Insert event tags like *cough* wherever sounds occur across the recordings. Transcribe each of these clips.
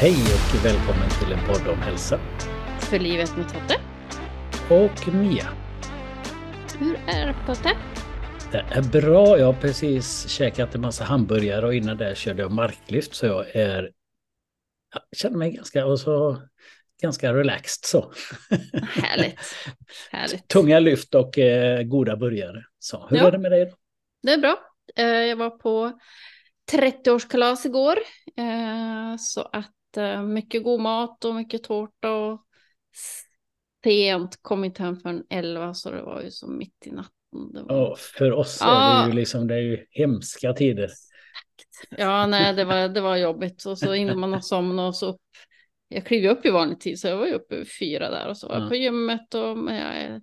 Hej och välkommen till en podd om hälsa. För livet med Totte. Och Mia. Hur är det Totte? Det är bra. Jag har precis käkat en massa hamburgare och innan det körde jag marklyft så jag är... Jag känner mig ganska, och så, ganska relaxed så. Härligt. *laughs* Härligt. Tunga lyft och eh, goda burgare. Så hur Ja. är det med dig då? Det är bra. Eh, Jag var på 30-årskalas igår. Eh, Så att eh, mycket god mat och mycket tårta och sent kommit hem förrän 11 så det var ju så mitt i natten. Var... Ja, för oss är Ja. det ju liksom, det är ju hemska tider. Ja, nej, det var, det var jobbigt. Och så innan man har somnat och så upp. Jag klev upp i vanlig tid så jag var ju uppe fyra där och så var jag Ja. på gymmet och men jag är,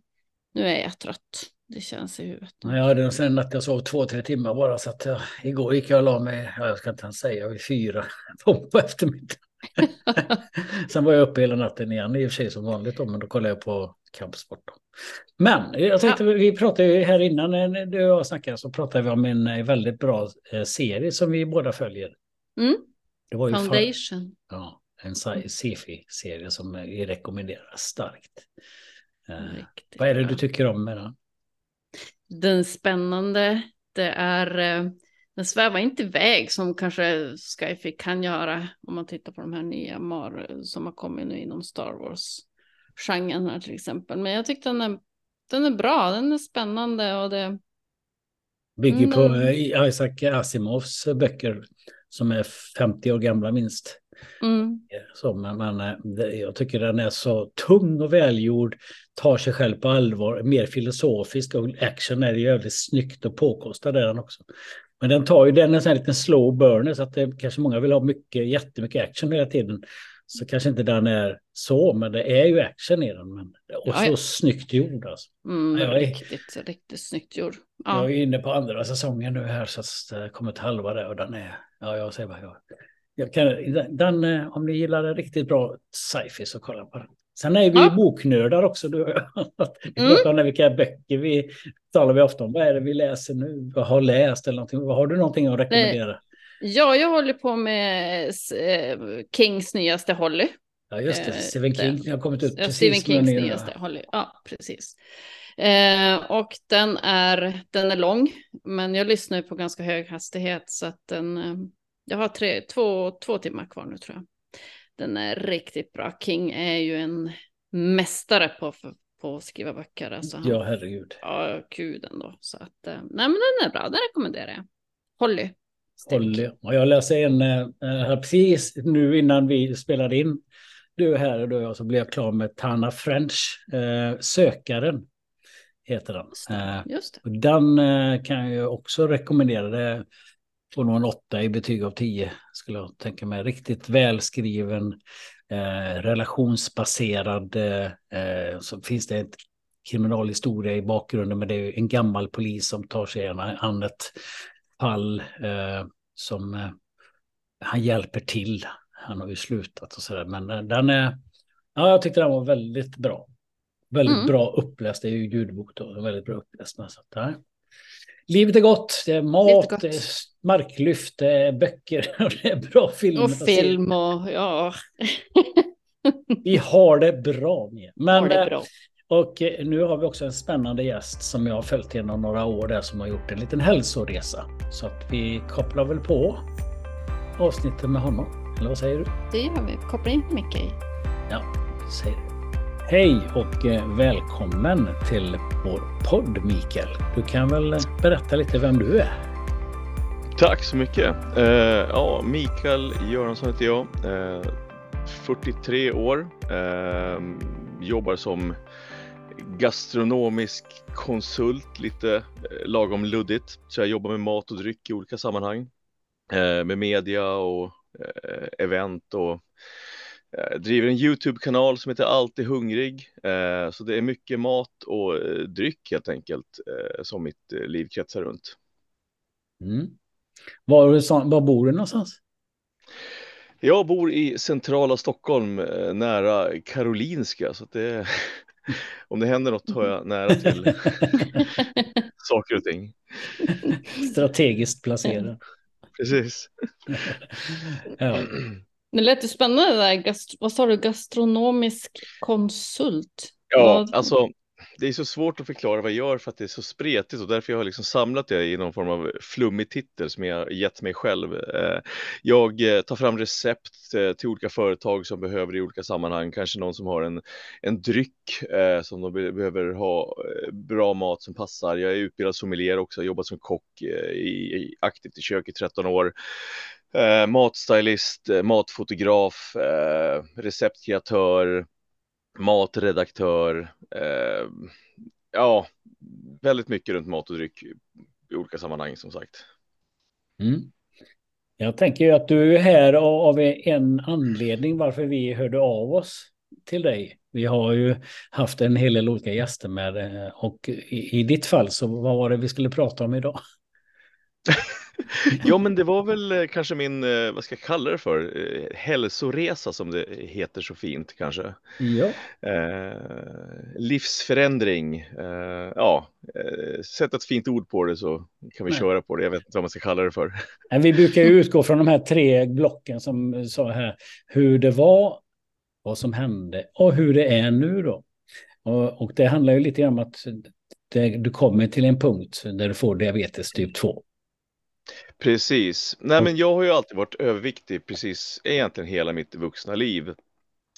nu är jag trött. Det känns i huvudet. Ja, Jag hade en sån natt jag sov två, tre timmar bara så att jag, igår gick jag och la mig, ja, jag ska inte ens säga, vid fyra *laughs* på eftermiddagen. *laughs* Sen var jag uppe hela natten igen i och för sig som vanligt då, men då kollade jag på kampsport. Då. Men jag tänkte, vi pratade ju här innan när du och jag snackade så pratade vi om en eh, väldigt bra eh, serie som vi båda följer. Mm. Det var ju Foundation. ja, en sci- sci-fi-serie som eh, vi rekommenderar starkt. Riktigt vad är det du tycker om med den? Den spännande. Det är, den svävar inte iväg som kanske Skyfi kan göra om man tittar på de här nya MAR som har kommit nu inom Star Wars-genren här till exempel. Men jag tyckte den är, den är bra, den är spännande och det, Bygger på Mm. eh, Isaac Asimovs böcker som är 50 år gamla minst. mm, Så, men, men eh, det, jag tycker den är så tung och välgjord, tar sig själv på allvar, mer filosofisk och action är jävligt snyggt och påkostad är den också. Men den tar ju, den är en sån här liten slow burner så att det kanske många vill ha mycket, jättemycket action hela tiden. Så kanske inte den är så, men det är ju action i den. Men, och så ja. snyggt gjord alltså. mm, Ja, jag är- riktigt, riktigt snyggt gjord. Jag Ja. är inne på andra säsongen nu här så att det kommer till halva där och den är, ja jag säger bara, jag, jag kan, den, eh, om ni gillar en riktigt bra sci-fi så kolla på den. Sen är vi Ja. boknördar också, du *laughs* Mm. om vilka böcker vi talar vi ofta om. Vad är det vi läser nu? Vad har läst eller någonting? Har du någonting att rekommendera? ja, jag håller på med eh, Kings nyaste Holly. Ja just det, Eh, Stephen King. Jag har kommit ut Ja, precis Stephen Kings den nya. nyaste Holly. Ja, precis. Eh, och den är, den är lång, men jag lyssnar på ganska hög hastighet så att den, eh, jag har tre, två, två timmar kvar nu tror jag. Den är riktigt bra. King är ju en mästare på, på att skriva böcker. Alltså han, Ja herregud. ja, gud ändå. Så att, eh, nej men den är bra, den rekommenderar jag. Holly. Holly. Och jag läste en, eh, här precis nu innan vi spelade in, du är här och jag, så blev jag klar med Tana French, eh, Sökaren heter den. Just det, Eh, Just det. och den eh, kan jag också rekommendera. Det får nog en åtta i betyg av tio skulle jag tänka mig. Riktigt välskriven, eh, relationsbaserad. Eh, eh, så finns det ett kriminalhistoria i bakgrunden, men det är ju en gammal polis som tar sig an- ett fall eh, som eh, han hjälper till. Han har ju slutat och sådär, men eh, den är, ja, jag tyckte den var väldigt bra. Väldigt Mm. bra uppläst, det är ju ljudbok då, väldigt bra uppläst. Så att. Livet är gott, det är mat, det är marklyft, det är böcker *laughs* och det är bra filmer. Och film och ja, Vi har det bra. Men, har det eh, bra. Och eh, nu har vi också en spännande gäst som jag har följt genom några år där som har gjort en liten hälsoresa. Så att vi kopplar väl på avsnittet med honom. Eller vad säger du? Det gör vi. Koppla in Micke i. Ja, säger. Hej och eh, välkommen till vår podd Mikael. Du kan väl berätta lite vem du är? Tack så mycket. Eh, ja, Mikael Göransson heter jag. Eh, 43 år. Jobbar som gastronomisk konsult, lite lagom luddigt. Så jag jobbar med mat och dryck i olika sammanhang. Med media och event och eh, driver en Youtube-kanal som heter Alltid hungrig. Eh, så det är mycket mat och eh, dryck helt enkelt som mitt liv kretsar runt. Mm. Var, var bor du någonstans? Jag bor i centrala Stockholm nära Karolinska så det *laughs* om det händer något har jag nära till *laughs* saker och ting. Strategiskt placerad. Precis. Ja. *clears throat* Det lät ju spännande där. Gast vad sa du? Gastronomisk konsult? Ja, Vad- alltså det är så svårt att förklara vad jag gör för att det är så spretigt och därför jag har liksom samlat det i någon form av flummig titel som jag gett mig själv. Eh, Jag eh, tar fram recept eh, till olika företag som behöver i olika sammanhang, kanske någon som har en, en dryck som de be- behöver ha bra mat som passar. Jag är utbildad sommelier också, jobbat som kock i, aktivt i kök i 13 år. Eh, matstylist, eh, matfotograf, eh, receptkreatör, matredaktör. Eh, ja, väldigt mycket runt mat och dryck i olika sammanhang som sagt. Mm. Jag tänker ju att du är här av en anledning varför vi hörde av oss till dig. Vi har ju haft en hel del olika gäster med eh, och i, i ditt fall så vad var det vi skulle prata om idag? Ja, men det var väl eh, kanske min, eh, vad ska jag kalla det för, Eh, hälsoresa som det heter så fint kanske. Ja, Eh, livsförändring, eh, ja, sätt ett fint ord på det så kan vi Nej. köra på det. Jag vet inte vad man ska kalla det för. *laughs* Vi brukar ju utgå från de här tre blocken som sa här hur det var, vad som hände och hur det är nu då. Och, och det handlar ju lite grann om att det, du kommer till en punkt där du får diabetes typ 2. Precis. Nej, men jag har ju alltid varit överviktig precis egentligen hela mitt vuxna liv.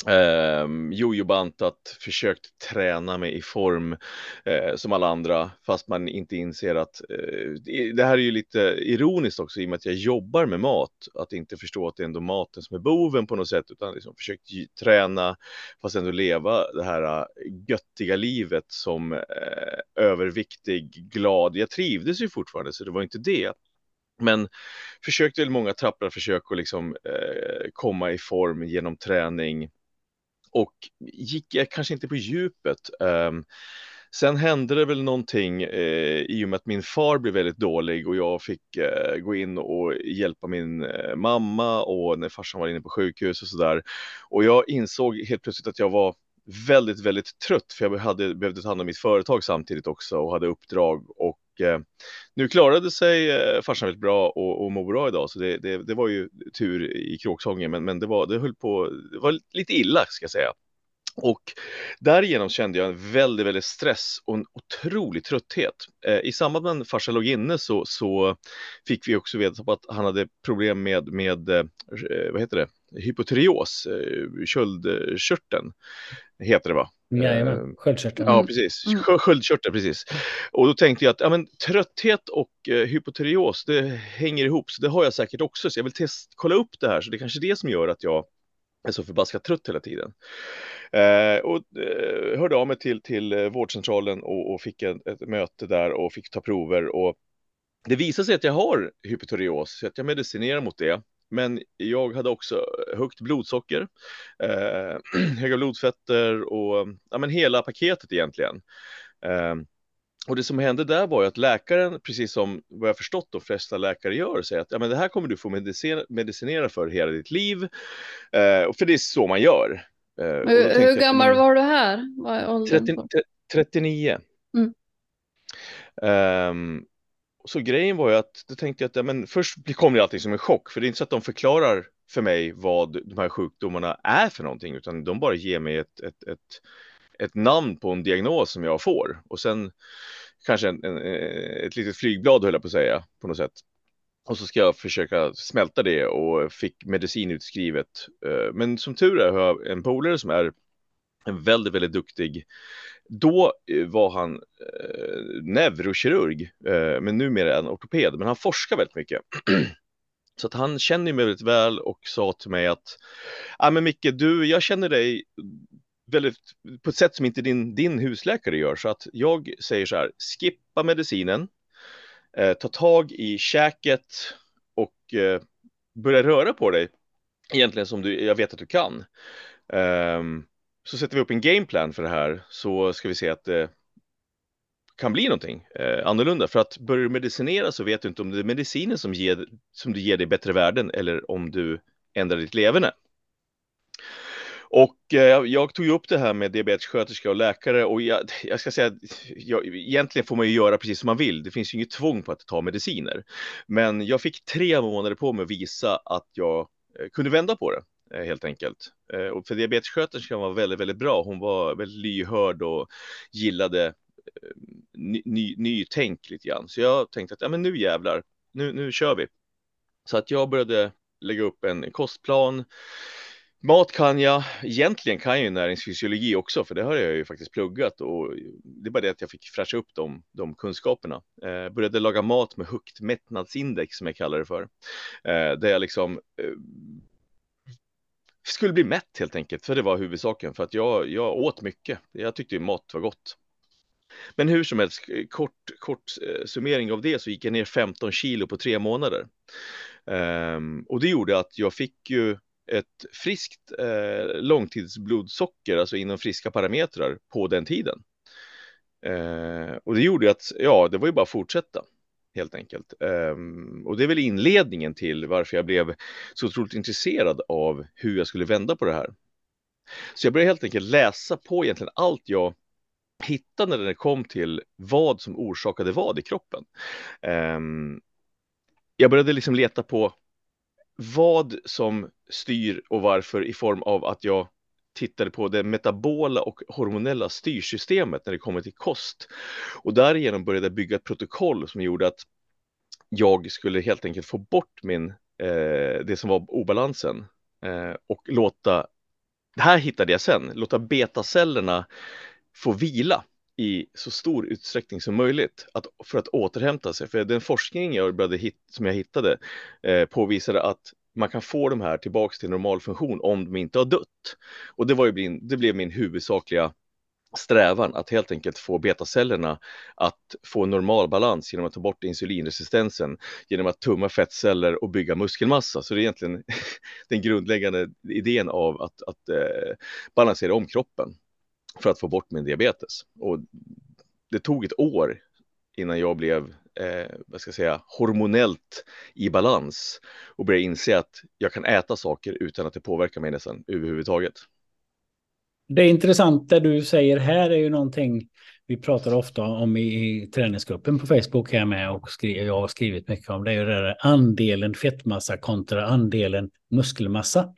Um, jojobantat, försökt träna mig i form eh, som alla andra, fast man inte inser att eh, det- här är ju lite ironiskt också i och med att jag jobbar med mat, att inte förstå att det är ändå maten som är boven på något sätt, utan liksom försökt träna, fast ändå leva det här eh, göttiga livet som eh, överviktig, glad. Jag trivdes ju fortfarande, så det var inte det. Men försökte väl många trappor försök att liksom eh, komma i form genom träning och gick jag kanske inte på djupet. Ehm, sen hände det väl någonting eh, i och med att min far blev väldigt dålig och jag fick eh, gå in och hjälpa min eh, mamma och när farsan var inne på sjukhus och sådär. Och jag insåg helt plötsligt att jag var väldigt, väldigt trött för jag hade behövde ta hand om mitt företag samtidigt också och hade uppdrag och eh, nu klarade sig eh, farsan väldigt bra och, och mår bra idag, så det, det, det var ju tur i kråksången, men, men det, var, det höll på, det var lite illa ska jag säga. Och därigenom kände jag en väldigt, väldigt stress och en otrolig trötthet. Eh, I samband med att farsan låg inne så, så fick vi också veta på att han hade problem med, med eh, eh vad heter det, hypotyreos, eh, köldkörteln heter det va? Jajamän, sköldkörteln. Ja, Mm. precis. Mm. Skö- Sköldkörtel, precis. Och då tänkte jag att ja, men, trötthet och eh, hypotyreos, det hänger ihop, så det har jag säkert också. Så jag vill test, kolla upp det här, så det är kanske det som gör att jag är så förbaskat trött hela tiden. Eh, och eh, hörde av mig till, till eh, vårdcentralen och, och fick en, ett möte där och fick ta prover. Och det visade sig att jag har hypotyreos, så att jag medicinerar mot det. Men jag hade också högt blodsocker, eh, *clears throat* höga blodfetter och ja, men hela paketet egentligen. Eh, och det som hände där var ju att läkaren, precis som vad jag förstått de flesta läkare gör, säger att ja, men det här kommer du få medicinera, medicinera för hela ditt liv. Eh, och för det är så man gör. Eh, Hur, hur jag, gammal men- var du här? Åldern 30, på? tre- 39. Mm. Ehm, så grejen var ju att då tänkte jag att ja, men först kommer det allting som en chock, för det är inte så att de förklarar för mig vad de här sjukdomarna är för någonting, utan de bara ger mig ett, ett, ett, ett namn på en diagnos som jag får och sen kanske en, en, eh, ett litet flygblad höll jag på att säga på något sätt. Och så ska jag försöka smälta det och fick medicin utskrivet. Eh, men som tur är har jag en polare som är en väldigt, väldigt duktig. Då eh, var han eh, neurokirurg, eh, men numera en ortoped, men han forskar väldigt mycket. *clears throat* Så att han känner mig väldigt väl och sa till mig att, ja men Micke, du, jag känner dig väldigt, på ett sätt som inte din, din husläkare gör, så att jag säger så här, skippa medicinen, eh, ta tag i käket och eh, börja röra på dig, egentligen som du, jag vet att du kan. Ehm, så sätter vi upp en gameplan för det här så ska vi se att det kan bli någonting eh, annorlunda. För att börjar du medicinera så vet du inte om det är medicinen som ger, som du ger dig bättre värden eller om du ändrar ditt leverne. Och eh, jag tog ju upp det här med diabetessköterska och läkare och jag, jag ska säga att jag, egentligen får man ju göra precis som man vill. Det finns ju inget tvång på att ta mediciner. Men jag fick tre månader på mig att visa att jag eh, kunde vända på det. Eh, helt enkelt. Eh, och för diabetessköterskan var väldigt, väldigt bra. Hon var väldigt lyhörd och gillade eh, ny, ny, nytänk lite grann. Så jag tänkte att ja, men nu jävlar, nu, nu kör vi. Så att jag började lägga upp en kostplan. Mat kan jag, egentligen kan jag ju näringsfysiologi också, för det har jag ju faktiskt pluggat och det är bara det att jag fick fräscha upp de, de kunskaperna. Eh, började laga mat med högt mättnadsindex som jag kallar det för, eh, där jag liksom eh, skulle bli mätt helt enkelt, för det var huvudsaken, för att jag, jag åt mycket. Jag tyckte ju mat var gott. Men hur som helst, eh, kort, kort eh, summering av det så gick jag ner 15 kilo på tre månader. Um, och det gjorde att jag fick ju ett friskt eh, långtidsblodsocker, alltså inom friska parametrar på den tiden. Eh, och det gjorde att, ja, det var ju bara att fortsätta helt enkelt. Um, och det är väl inledningen till varför jag blev så otroligt intresserad av hur jag skulle vända på det här. Så jag började helt enkelt läsa på egentligen allt jag hittade när det kom till vad som orsakade vad i kroppen. Um, jag började liksom leta på vad som styr och varför i form av att jag tittade på det metabola och hormonella styrsystemet när det kommer till kost. Och därigenom började jag bygga ett protokoll som gjorde att jag skulle helt enkelt få bort min, eh, det som var obalansen eh, och låta, det här hittade jag sen, låta betacellerna få vila i så stor utsträckning som möjligt att, för att återhämta sig. För den forskning jag började hit, som jag hittade eh, påvisade att man kan få de här tillbaks till normal funktion om de inte har dött. Och det, var ju min, det blev min huvudsakliga strävan att helt enkelt få betacellerna att få normal balans genom att ta bort insulinresistensen, genom att tumma fettceller och bygga muskelmassa. Så det är egentligen *laughs* den grundläggande idén av att, att eh, balansera om kroppen för att få bort min diabetes. Och det tog ett år innan jag blev, eh, vad ska jag säga, hormonellt i balans och börjar inse att jag kan äta saker utan att det påverkar mig nästan överhuvudtaget. Det är intressant det du säger här är ju någonting vi pratar ofta om i, i träningsgruppen på Facebook här med och skri, jag har skrivit mycket om det är ju det där andelen fettmassa kontra andelen muskelmassa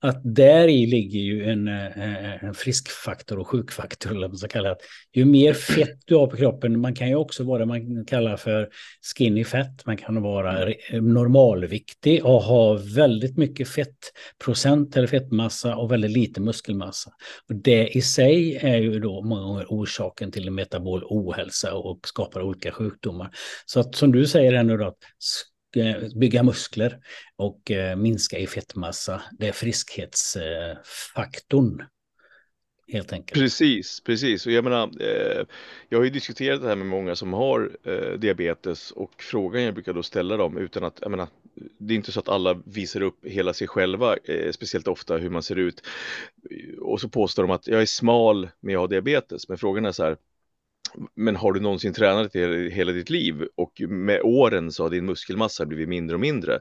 att där i ligger ju en, eh, en friskfaktor och sjukfaktor, eller vad man ska kalla det. Ju mer fett du har på kroppen, man kan ju också vara det man kallar för skinny fett, man kan vara normalviktig och ha väldigt mycket fettprocent eller fettmassa och väldigt lite muskelmassa. Och det i sig är ju då många gånger orsaken till metabol ohälsa och skapar olika sjukdomar. Så att som du säger här nu då, Eh, bygga muskler och eh, minska i fettmassa. Det är friskhetsfaktorn. Helt enkelt. Precis, precis. Och jag menar, eh, jag har ju diskuterat det här med många som har eh, diabetes och frågan jag brukar då ställa dem utan att, jag menar, det är inte så att alla visar upp hela sig själva, eh, speciellt ofta hur man ser ut. Och så påstår de att jag är smal men jag har diabetes. Men frågan är så här, men har du någonsin tränat hela ditt liv och med åren så har din muskelmassa blivit mindre och mindre.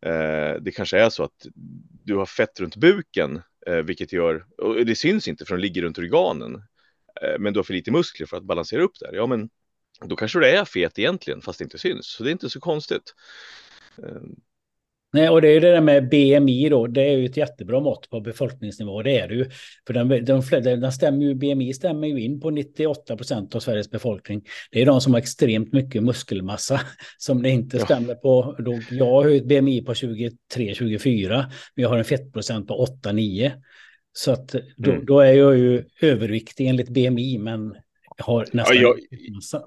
Eh, det kanske är så att du har fett runt buken, eh, vilket gör, och det syns inte för de ligger runt organen, eh, men du har för lite muskler för att balansera upp där. Ja, men då kanske du är fet egentligen, fast det inte syns. Så det är inte så konstigt. Nej, och det är ju det där med BMI då, det är ju ett jättebra mått på befolkningsnivå, det är det ju. För den, den, den stämmer ju, BMI stämmer ju in på 98 procent av Sveriges befolkning. Det är de som har extremt mycket muskelmassa *laughs* som det inte ja. stämmer på. Då, jag har ju ett BMI på 23-24, men jag har en fettprocent på 8-9. Så att då, mm. då, är jag ju överviktig enligt BMI, men har nästan ja, jag, massa.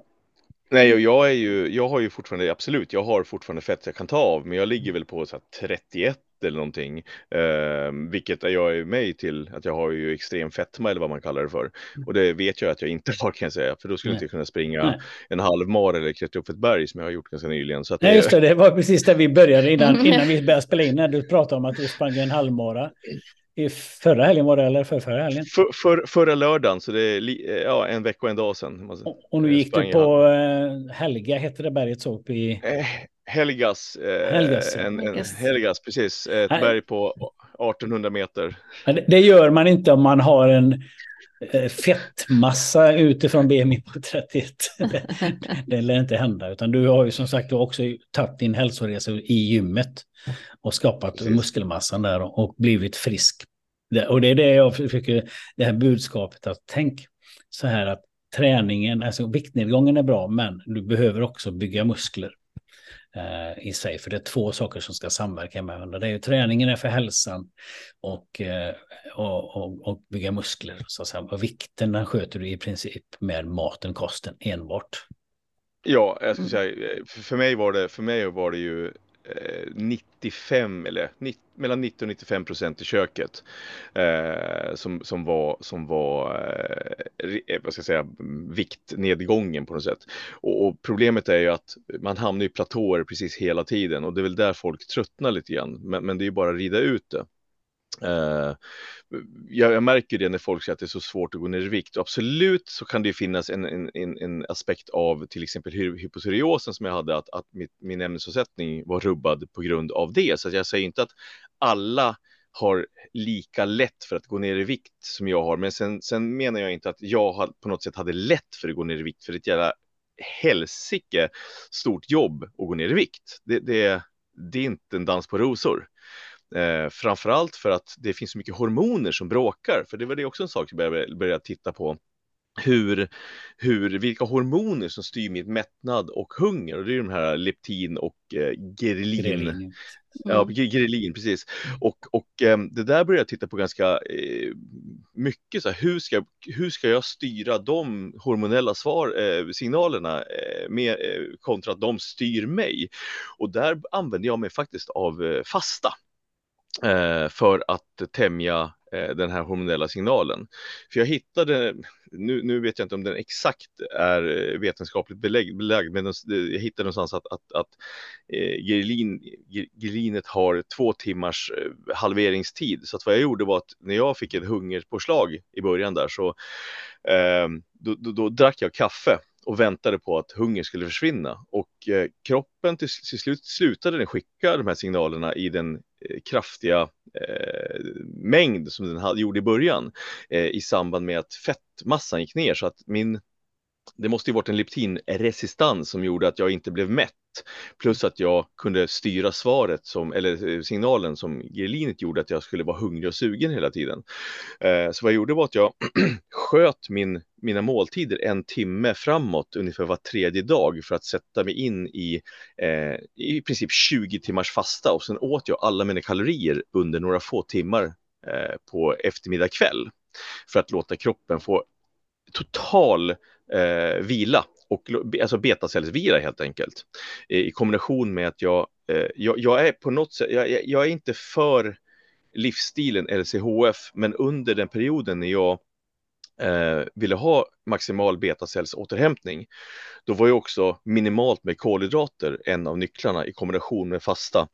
Nej, och jag är ju, jag har ju fortfarande, absolut, jag har fortfarande fett jag kan ta av, men jag ligger väl på så 31 eller någonting, eh, vilket jag är med till att jag har ju extrem fetma eller vad man kallar det för. Och det vet jag att jag inte har kan jag säga, för då skulle Nej. inte jag kunna springa Nej. en halvmar eller klättra upp ett berg som jag har gjort ganska nyligen. Så att Nej, just det, det var precis där vi började innan, innan vi *laughs* började spela in, när du pratade om att du sprang en halvmara. I förra helgen var det, eller för förra helgen? För, för, förra lördagen, så det är ja, en vecka och en dag sedan. Och, och nu gick du på uh, Helga, hette det berget så uppe i... Eh, Helgas, eh, Helgas, en, en, Helgas, precis. Ett Nej. berg på 1800 meter. Det, det gör man inte om man har en eh, fettmassa utifrån BMI på 31. *laughs* det, lär inte hända, utan du har ju som sagt också tagit din hälsoresa i gymmet och skapat muskelmassan där och blivit frisk. Och det är det jag försöker, det här budskapet att tänk så här att träningen, alltså viktnedgången är bra, men du behöver också bygga muskler eh, i sig. För det är två saker som ska samverka med varandra. Det är ju träningen är för hälsan och, eh, och, och, och, bygga muskler. Så att säga. Och vikten den sköter du i princip med maten, kosten enbart. Ja, jag skulle säga, för mig var det, för mig var det ju Eh, 95 eller 90, mellan 90 och 95 procent i köket eh, som, som var, som var eh, eh, vad ska jag säga, viktnedgången på något sätt. Och, och, problemet är ju att man hamnar i platåer precis hela tiden och det är väl där folk tröttnar lite grann. Men, men det är ju bara att rida ut det. Uh, jag, jag, märker det när folk säger att det är så svårt att gå ner i vikt. Och absolut så kan det finnas en, en, en aspekt av till exempel hypotyreosen som jag hade, att, att mitt, min ämnesomsättning var rubbad på grund av det. Så jag säger inte att alla har lika lätt för att gå ner i vikt som jag har. Men sen, sen menar jag inte att jag på något sätt hade lätt för att gå ner i vikt, för det är ett jävla helsike stort jobb att gå ner i vikt. Det, det, det är inte en dans på rosor. Eh, framförallt för att det finns så mycket hormoner som bråkar, för det var det också en sak jag började, började titta på. Hur, hur, vilka hormoner som styr mitt mättnad och hunger. Och det är de här leptin och eh, gerlin. gerlin. Ja, mm. grelin, precis. Och, och eh, det där började jag titta på ganska eh, mycket. Så här, hur, ska, hur ska jag styra de hormonella svar, eh, signalerna eh, med, eh, kontra att de styr mig? Och där använder jag mig faktiskt av eh, fasta. Eh, för att tämja eh, den här hormonella signalen. För jag hittade, nu, nu vet jag inte om den exakt är eh, vetenskapligt belägg, belagd, men eh, jag hittade någonstans att, att, att eh, gerlin, gerlinet har två timmars eh, halveringstid. Så att vad jag gjorde var att när jag fick ett hungerpåslag i början där så eh, då, då, då drack jag kaffe och väntade på att hunger skulle försvinna. Och eh, kroppen till, till, slut slutade den skicka de här signalerna i den eh, kraftiga eh, mängd som den hade, gjorde i början eh, i samband med att fettmassan gick ner. Så att min det måste ju varit en leptinresistans som gjorde att jag inte blev mätt. Plus att jag kunde styra svaret som, eller eh, signalen som gerlinet gjorde att jag skulle vara hungrig och sugen hela tiden. Eh, så vad jag gjorde var att jag *clears throat* sköt min, mina måltider en timme framåt ungefär var tredje dag för att sätta mig in i eh, i princip 20 timmars fasta och sen åt jag alla mina kalorier under några få timmar eh, på eftermiddag kväll för att låta kroppen få total eh, vila och alltså betacellsvila helt enkelt. Eh, I kombination med att jag, eh, jag, jag är på något sätt, jag, jag, är inte för livsstilen LCHF, men under den perioden när jag eh, ville ha maximal betacellsåterhämtning, då var ju också minimalt med kolhydrater en av nycklarna i kombination med fasta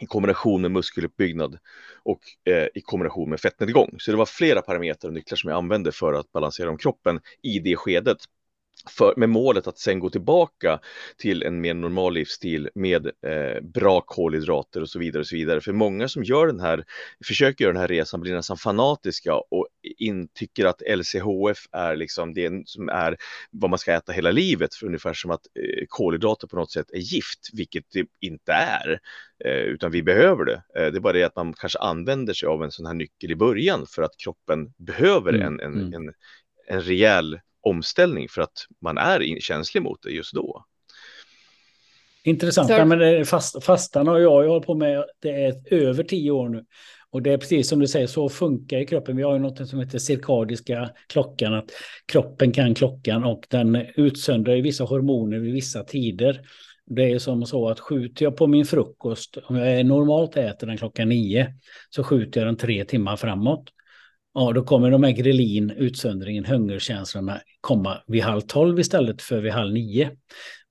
i kombination med muskeluppbyggnad och eh, i kombination med fettnedgång. Så det var flera parametrar och nycklar som jag använde för att balansera om kroppen i det skedet för, med målet att sen gå tillbaka till en mer normal livsstil med eh, bra kolhydrater och så vidare och så vidare. För många som gör den här, försöker göra den här resan blir nästan fanatiska och in, tycker att LCHF är liksom det som är vad man ska äta hela livet, för ungefär som att eh, kolhydrater på något sätt är gift, vilket det inte är, eh, utan vi behöver det. Eh, det är bara det att man kanske använder sig av en sån här nyckel i början för att kroppen behöver mm, en, en, mm. en, en rejäl omställning för att man är känslig mot det just då. Intressant. Ja, men fast, fastan har jag, jag hållit på med det är över tio år nu. Och det är precis som du säger, så funkar i kroppen. Vi har ju något som heter cirkadiska klockan, att kroppen kan klockan och den utsöndrar i vissa hormoner vid vissa tider. Det är som så att skjuter jag på min frukost, om jag normalt äter den klockan nio, så skjuter jag den tre timmar framåt. Ja, då kommer de här grelin, utsöndringen, hungerkänslorna komma vid halv tolv istället för vid halv nio.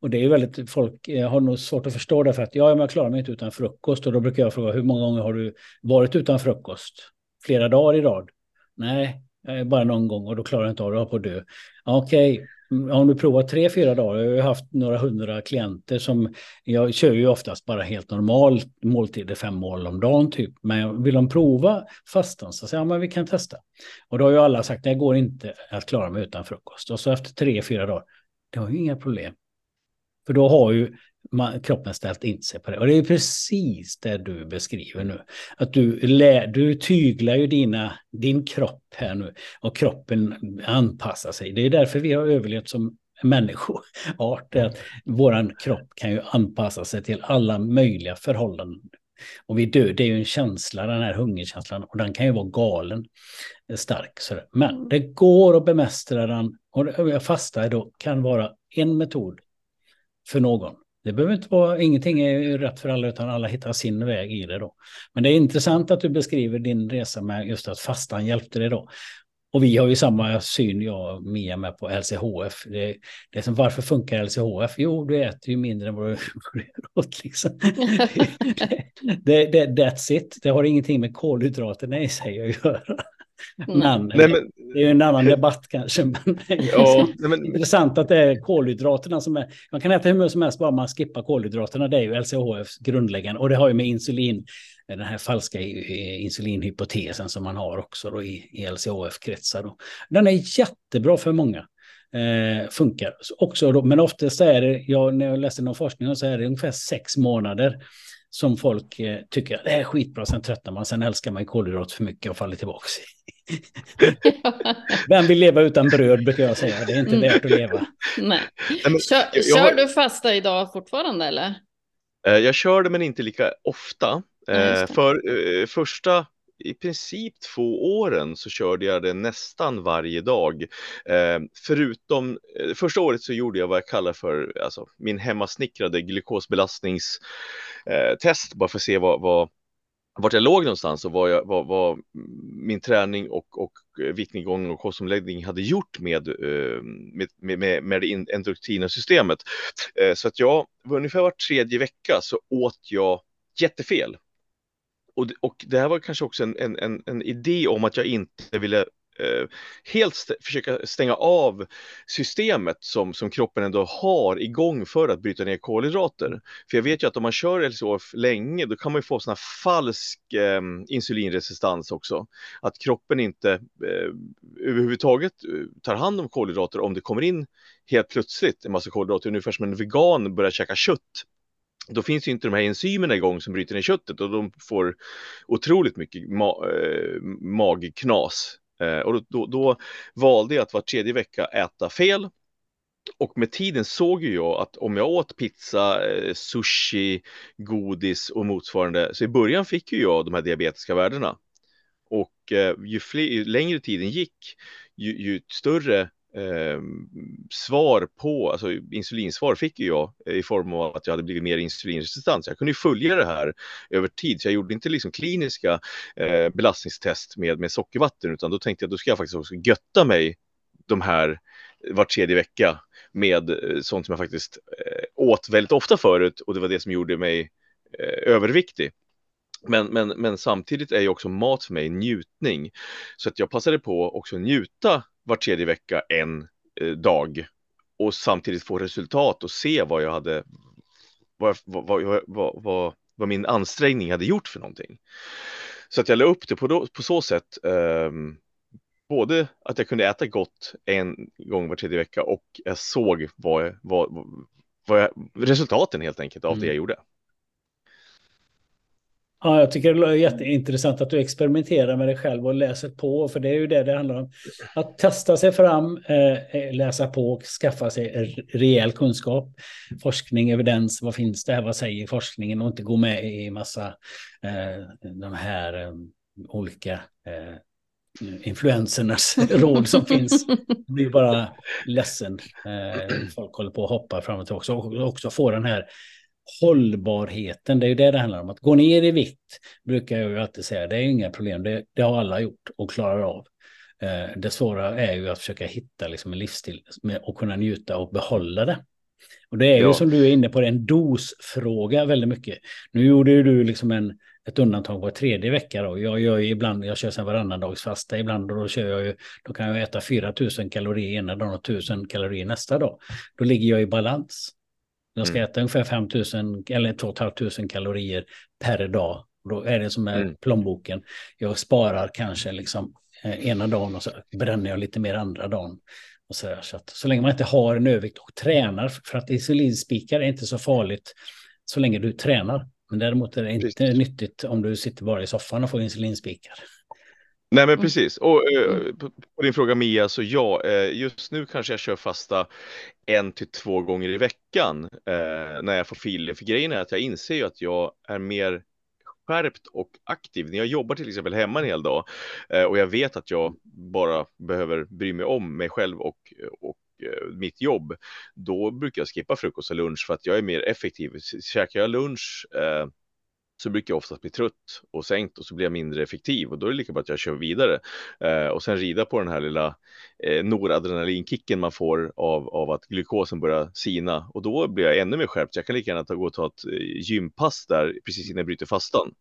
Och det är väldigt, folk eh, har nog svårt att förstå det för att ja, jag klarar mig inte utan frukost och då brukar jag fråga hur många gånger har du varit utan frukost? Flera dagar i rad? Nej, bara någon gång och då klarar jag inte av det, jag på dö. Okej, okay. Mm, om du provar tre, fyra dagar, jag har haft några hundra klienter som, jag kör ju oftast bara helt normal måltider, fem mål om dagen typ, men vill de prova fastan så säger jag, ja men vi kan testa. Och då har ju alla sagt, det går inte att klara mig utan frukost. Och så efter tre, fyra dagar, det har ju inga problem. För då har ju man, kroppen ställt in sig på det. Och det är precis det du beskriver nu. Att du, lä, du tyglar ju dina, din kropp här nu och kroppen anpassar sig. Det är därför vi har överlevt som människoart. *laughs* Att våran kropp kan ju anpassa sig till alla möjliga förhållanden. Och vi dör, det är ju en känsla, den här hungerkänslan, och den kan ju vara galen stark. Men det går att bemästra den, och fasta då kan vara en metod för någon. Det behöver inte vara, ingenting är rätt för alla utan alla hittar sin väg i det då. Men det är intressant att du beskriver din resa med just att fastan hjälpte dig då. Och vi har ju samma syn, jag och Mia, med på LCHF. Det, det är som varför funkar LCHF? Jo, du äter ju mindre än vad du *laughs* gör åt liksom. *laughs* det, det, that's it. Det har ingenting med kolhydraterna i sig att göra. Men, nej, men, det är ju en annan debatt kanske. Men ja, nej, *laughs* men, intressant att det är kolhydraterna som är... Man kan äta hur mycket som helst bara man skippar kolhydraterna. Det är ju LCHFs grundläggande. Och det har ju med insulin, den här falska insulinhypotesen som man har också då i, i LCHF-kretsar. Den är jättebra för många. Eh, funkar också då, men oftast är det, jag, när jag läste någon forskning så är det ungefär sex månader som folk eh, tycker det är skitbra, sen tröttnar man, sen älskar man kolhydrat för mycket och faller tillbaka. *laughs* Vem vill leva utan bröd brukar jag säga, det är inte värt att leva. Nej. Kör, kör du fasta idag fortfarande eller? Eh, jag kör det men inte lika ofta. Ja, för eh, första i princip två åren så körde jag det nästan varje dag. Eh, förutom eh, första året så gjorde jag vad jag kallar för alltså, min hemmasnickrade glukosbelastningstest eh, bara för att se vad, vad vart jag låg någonstans och vad, jag, vad, vad min träning och, och eh, viktnedgång och kostomläggning hade gjort med, eh, med, med, med det endoktrina systemet. Så att jag, ungefär var tredje vecka så åt jag jättefel och, och det här var kanske också en, en, en, en idé om att jag inte ville eh, helt st försöka stänga av systemet som, som kroppen ändå har igång för att bryta ner kolhydrater. För jag vet ju att om man kör LCHF länge då kan man ju få sån här falsk eh, insulinresistans också. Att kroppen inte eh, överhuvudtaget eh, tar hand om kolhydrater om det kommer in helt plötsligt en massa kolhydrater, ungefär som en vegan börjar käka kött då finns ju inte de här enzymerna igång som bryter ner köttet och de får otroligt mycket ma äh, magknas. Äh, och då, då, då, valde jag att var tredje vecka äta fel. Och med tiden såg ju jag att om jag åt pizza, eh, sushi, godis och motsvarande, så i början fick ju jag de här diabetiska värdena. Och ju, fler, ju längre tiden gick, ju, ju större eh, svar på, alltså insulinsvar fick ju jag i form av att jag hade blivit mer insulinresistent. Jag kunde ju följa det här över tid, så jag gjorde inte liksom kliniska eh, belastningstest med, med sockervatten, utan då tänkte jag då ska jag faktiskt också götta mig de här var tredje vecka med eh, sånt som jag faktiskt eh, åt väldigt ofta förut och det var det som gjorde mig eh, överviktig. Men, men, men samtidigt är ju också mat för mig njutning. Så att jag passade på också njuta var tredje vecka en eh, dag och samtidigt få resultat och se vad jag hade, vad, vad, vad, vad, vad min ansträngning hade gjort för någonting. Så att jag la upp det på, på så sätt, eh, både att jag kunde äta gott en gång var tredje vecka och jag såg vad, vad, vad jag, resultaten helt enkelt av mm. det jag gjorde. Ja, jag tycker det är jätteintressant att du experimenterar med dig själv och läser på, för det är ju det det handlar om. Att testa sig fram, eh, eh, läsa på och skaffa sig rejäl kunskap. Forskning, evidens, vad finns det här, vad säger forskningen och inte gå med i massa eh, de här olika influensernas *laughs* råd som finns. Jag blir bara ledsen. Folk håller på att hoppa fram och tillbaka och också få den här hållbarheten, det är ju det det handlar om. Att gå ner i vikt brukar jag ju alltid säga, det är inga problem, det, det har alla gjort och klarar av. Eh, det svåra är ju att försöka hitta liksom en livsstil och kunna njuta och behålla det. Och det är ja. ju som du är inne på, en dosfråga väldigt mycket. Nu gjorde ju du liksom en ett undantag var tredje vecka. Då. Jag gör ju ibland, jag kör sen varannan dags fasta ibland och då kör jag ju, då kan jag äta 4000 kalorier ena dagen och 1000 kalorier nästa dag. Då ligger jag i balans. Jag ska mm. äta ungefär 5000 eller 2 500 kalorier per dag. Då är det som är mm. plånboken. Jag sparar kanske liksom eh, ena dagen och så bränner jag lite mer andra dagen. Och så, så, att, så länge man inte har en övervikt och tränar, för att insulinspikar är inte så farligt så länge du tränar. Men däremot är det inte precis. nyttigt om du sitter bara i soffan och får insulinspikar. Nej men mm. precis. Och eh, på, på din fråga Mia, så ja, eh, just nu kanske jag kör fasta en till två gånger i veckan eh, när jag får feeling. För grejen är att jag inser ju att jag är mer skärpt och aktiv. När jag jobbar till exempel hemma en hel dag eh, och jag vet att jag bara behöver bry mig om mig själv och, och mitt jobb, då brukar jag skippa frukost och lunch för att jag är mer effektiv. Käkar jag lunch så brukar jag oftast bli trött och sänkt och så blir jag mindre effektiv och då är det lika bra att jag kör vidare eh, och sen rida på den här lilla eh, noradrenalinkicken man får av, av att glukosen börjar sina och då blir jag ännu mer skärpt. Jag kan lika gärna ta, gå och ta ett eh, gympass där precis innan jag bryter fastan.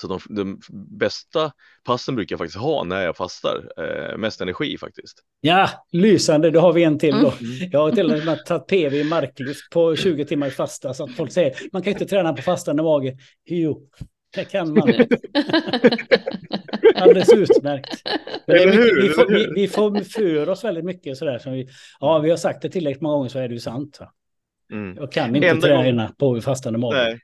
Så de, de, bästa passen brukar jag faktiskt ha när jag fastar. Eh, mest energi faktiskt. Ja, lysande. Då har vi en till då. Mm. *laughs* Jag har till och med tagit PV i marklyft på 20 timmar fasta. Så att folk säger man kan inte träna på fastande mage. Jo, det kan man. *laughs* Alldeles utmärkt. Mycket, vi, får, vi, vi får för oss väldigt mycket sådär. Som vi, ja, vi har sagt det tillräckligt många gånger så är det ju sant. Mm. Jag kan inte Enda träna gång... på fastande mage. Nej.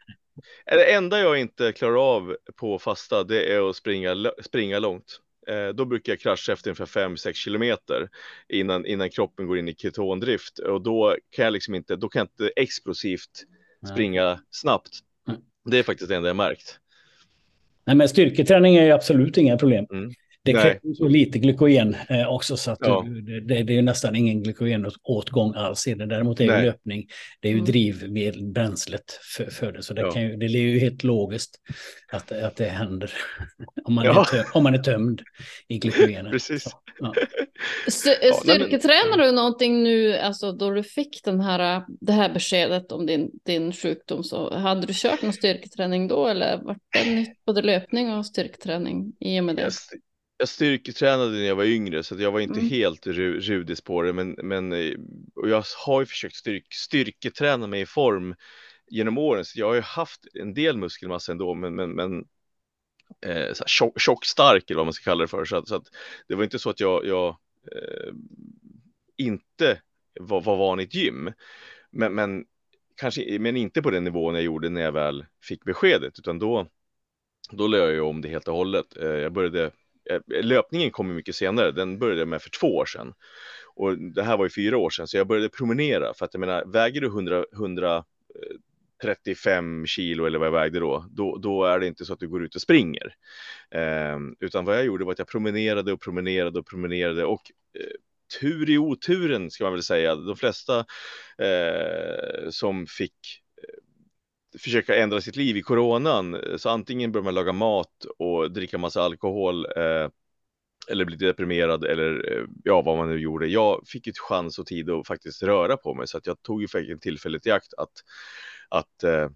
Det enda jag inte klarar av på fasta det är att springa, springa långt. Eh, då brukar jag krascha efter ungefär 5-6 kilometer innan, innan kroppen går in i ketondrift och då kan jag liksom inte, då kan jag inte explosivt springa Nej. snabbt. Det är faktiskt det enda jag märkt. Nej, men styrketräning är ju absolut inga problem. Mm. Det krävs så lite glykogen eh, också så att ja. det, det, det, är nästan ingen glykogenåtgång alls i det. Däremot är det löpning, det är ju mm. drivmedel, bränslet för, för det. Så det, ja. kan ju, det är ju helt logiskt att, att det händer *laughs* om man, ja. är, töm, om man är tömd i glykogenet. Precis. Så, ja. *laughs* Styrketränar du någonting nu, alltså då du fick den här, det här beskedet om din, din sjukdom, så hade du kört någon styrketräning då eller var det nytt både löpning och styrketräning i och med det? Yes jag styrketränade när jag var yngre så jag var inte mm. helt ru rudis på det men, men eh, och jag har ju försökt styrk styrketräna mig i form genom åren så jag har ju haft en del muskelmassa ändå men, men, men eh, tjock, tjock, stark eller vad man ska kalla det för så att, så att det var inte så att jag, jag eh, inte var, var van i ett gym men, men kanske men inte på den nivån jag gjorde när jag väl fick beskedet utan då då lade jag om det helt och hållet. Eh, jag började Eh, löpningen kom mycket senare, den började med för två år sedan. Och det här var ju fyra år sedan, så jag började promenera. För att jag menar, väger du 100, 135 eh, kilo eller vad jag vägde då, då, då är det inte så att du går ut och springer. Eh, utan vad jag gjorde var att jag promenerade och promenerade och promenerade och eh, tur i oturen ska man väl säga. De flesta eh, som fick försöka ändra sitt liv i coronan. Så antingen börjar man laga mat och dricka massa alkohol eh, eller bli deprimerad eller eh, ja, vad man nu gjorde. Jag fick ju chans och tid att faktiskt röra på mig så att jag tog ju faktiskt tillfället i akt att, att eh,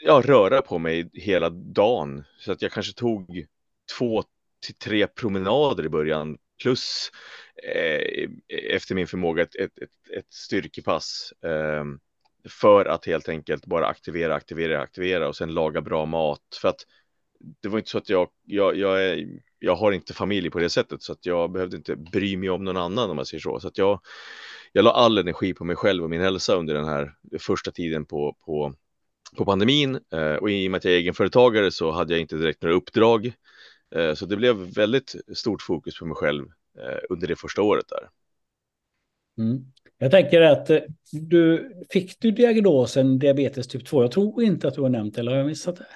ja, röra på mig hela dagen. Så att jag kanske tog två till tre promenader i början plus eh, efter min förmåga ett, ett, ett, ett styrkepass. Eh, för att helt enkelt bara aktivera, aktivera, aktivera och sen laga bra mat. För att det var inte så att jag, jag, jag, är, jag har inte familj på det sättet så att jag behövde inte bry mig om någon annan om man säger så. Så att jag, jag la all energi på mig själv och min hälsa under den här första tiden på, på, på pandemin. Eh, och i och med att jag är egenföretagare så hade jag inte direkt några uppdrag. Eh, så det blev väldigt stort fokus på mig själv eh, under det första året där. Mm. Jag tänker att eh, du fick du diagnosen diabetes typ 2? Jag tror inte att du har nämnt eller har jag missat det?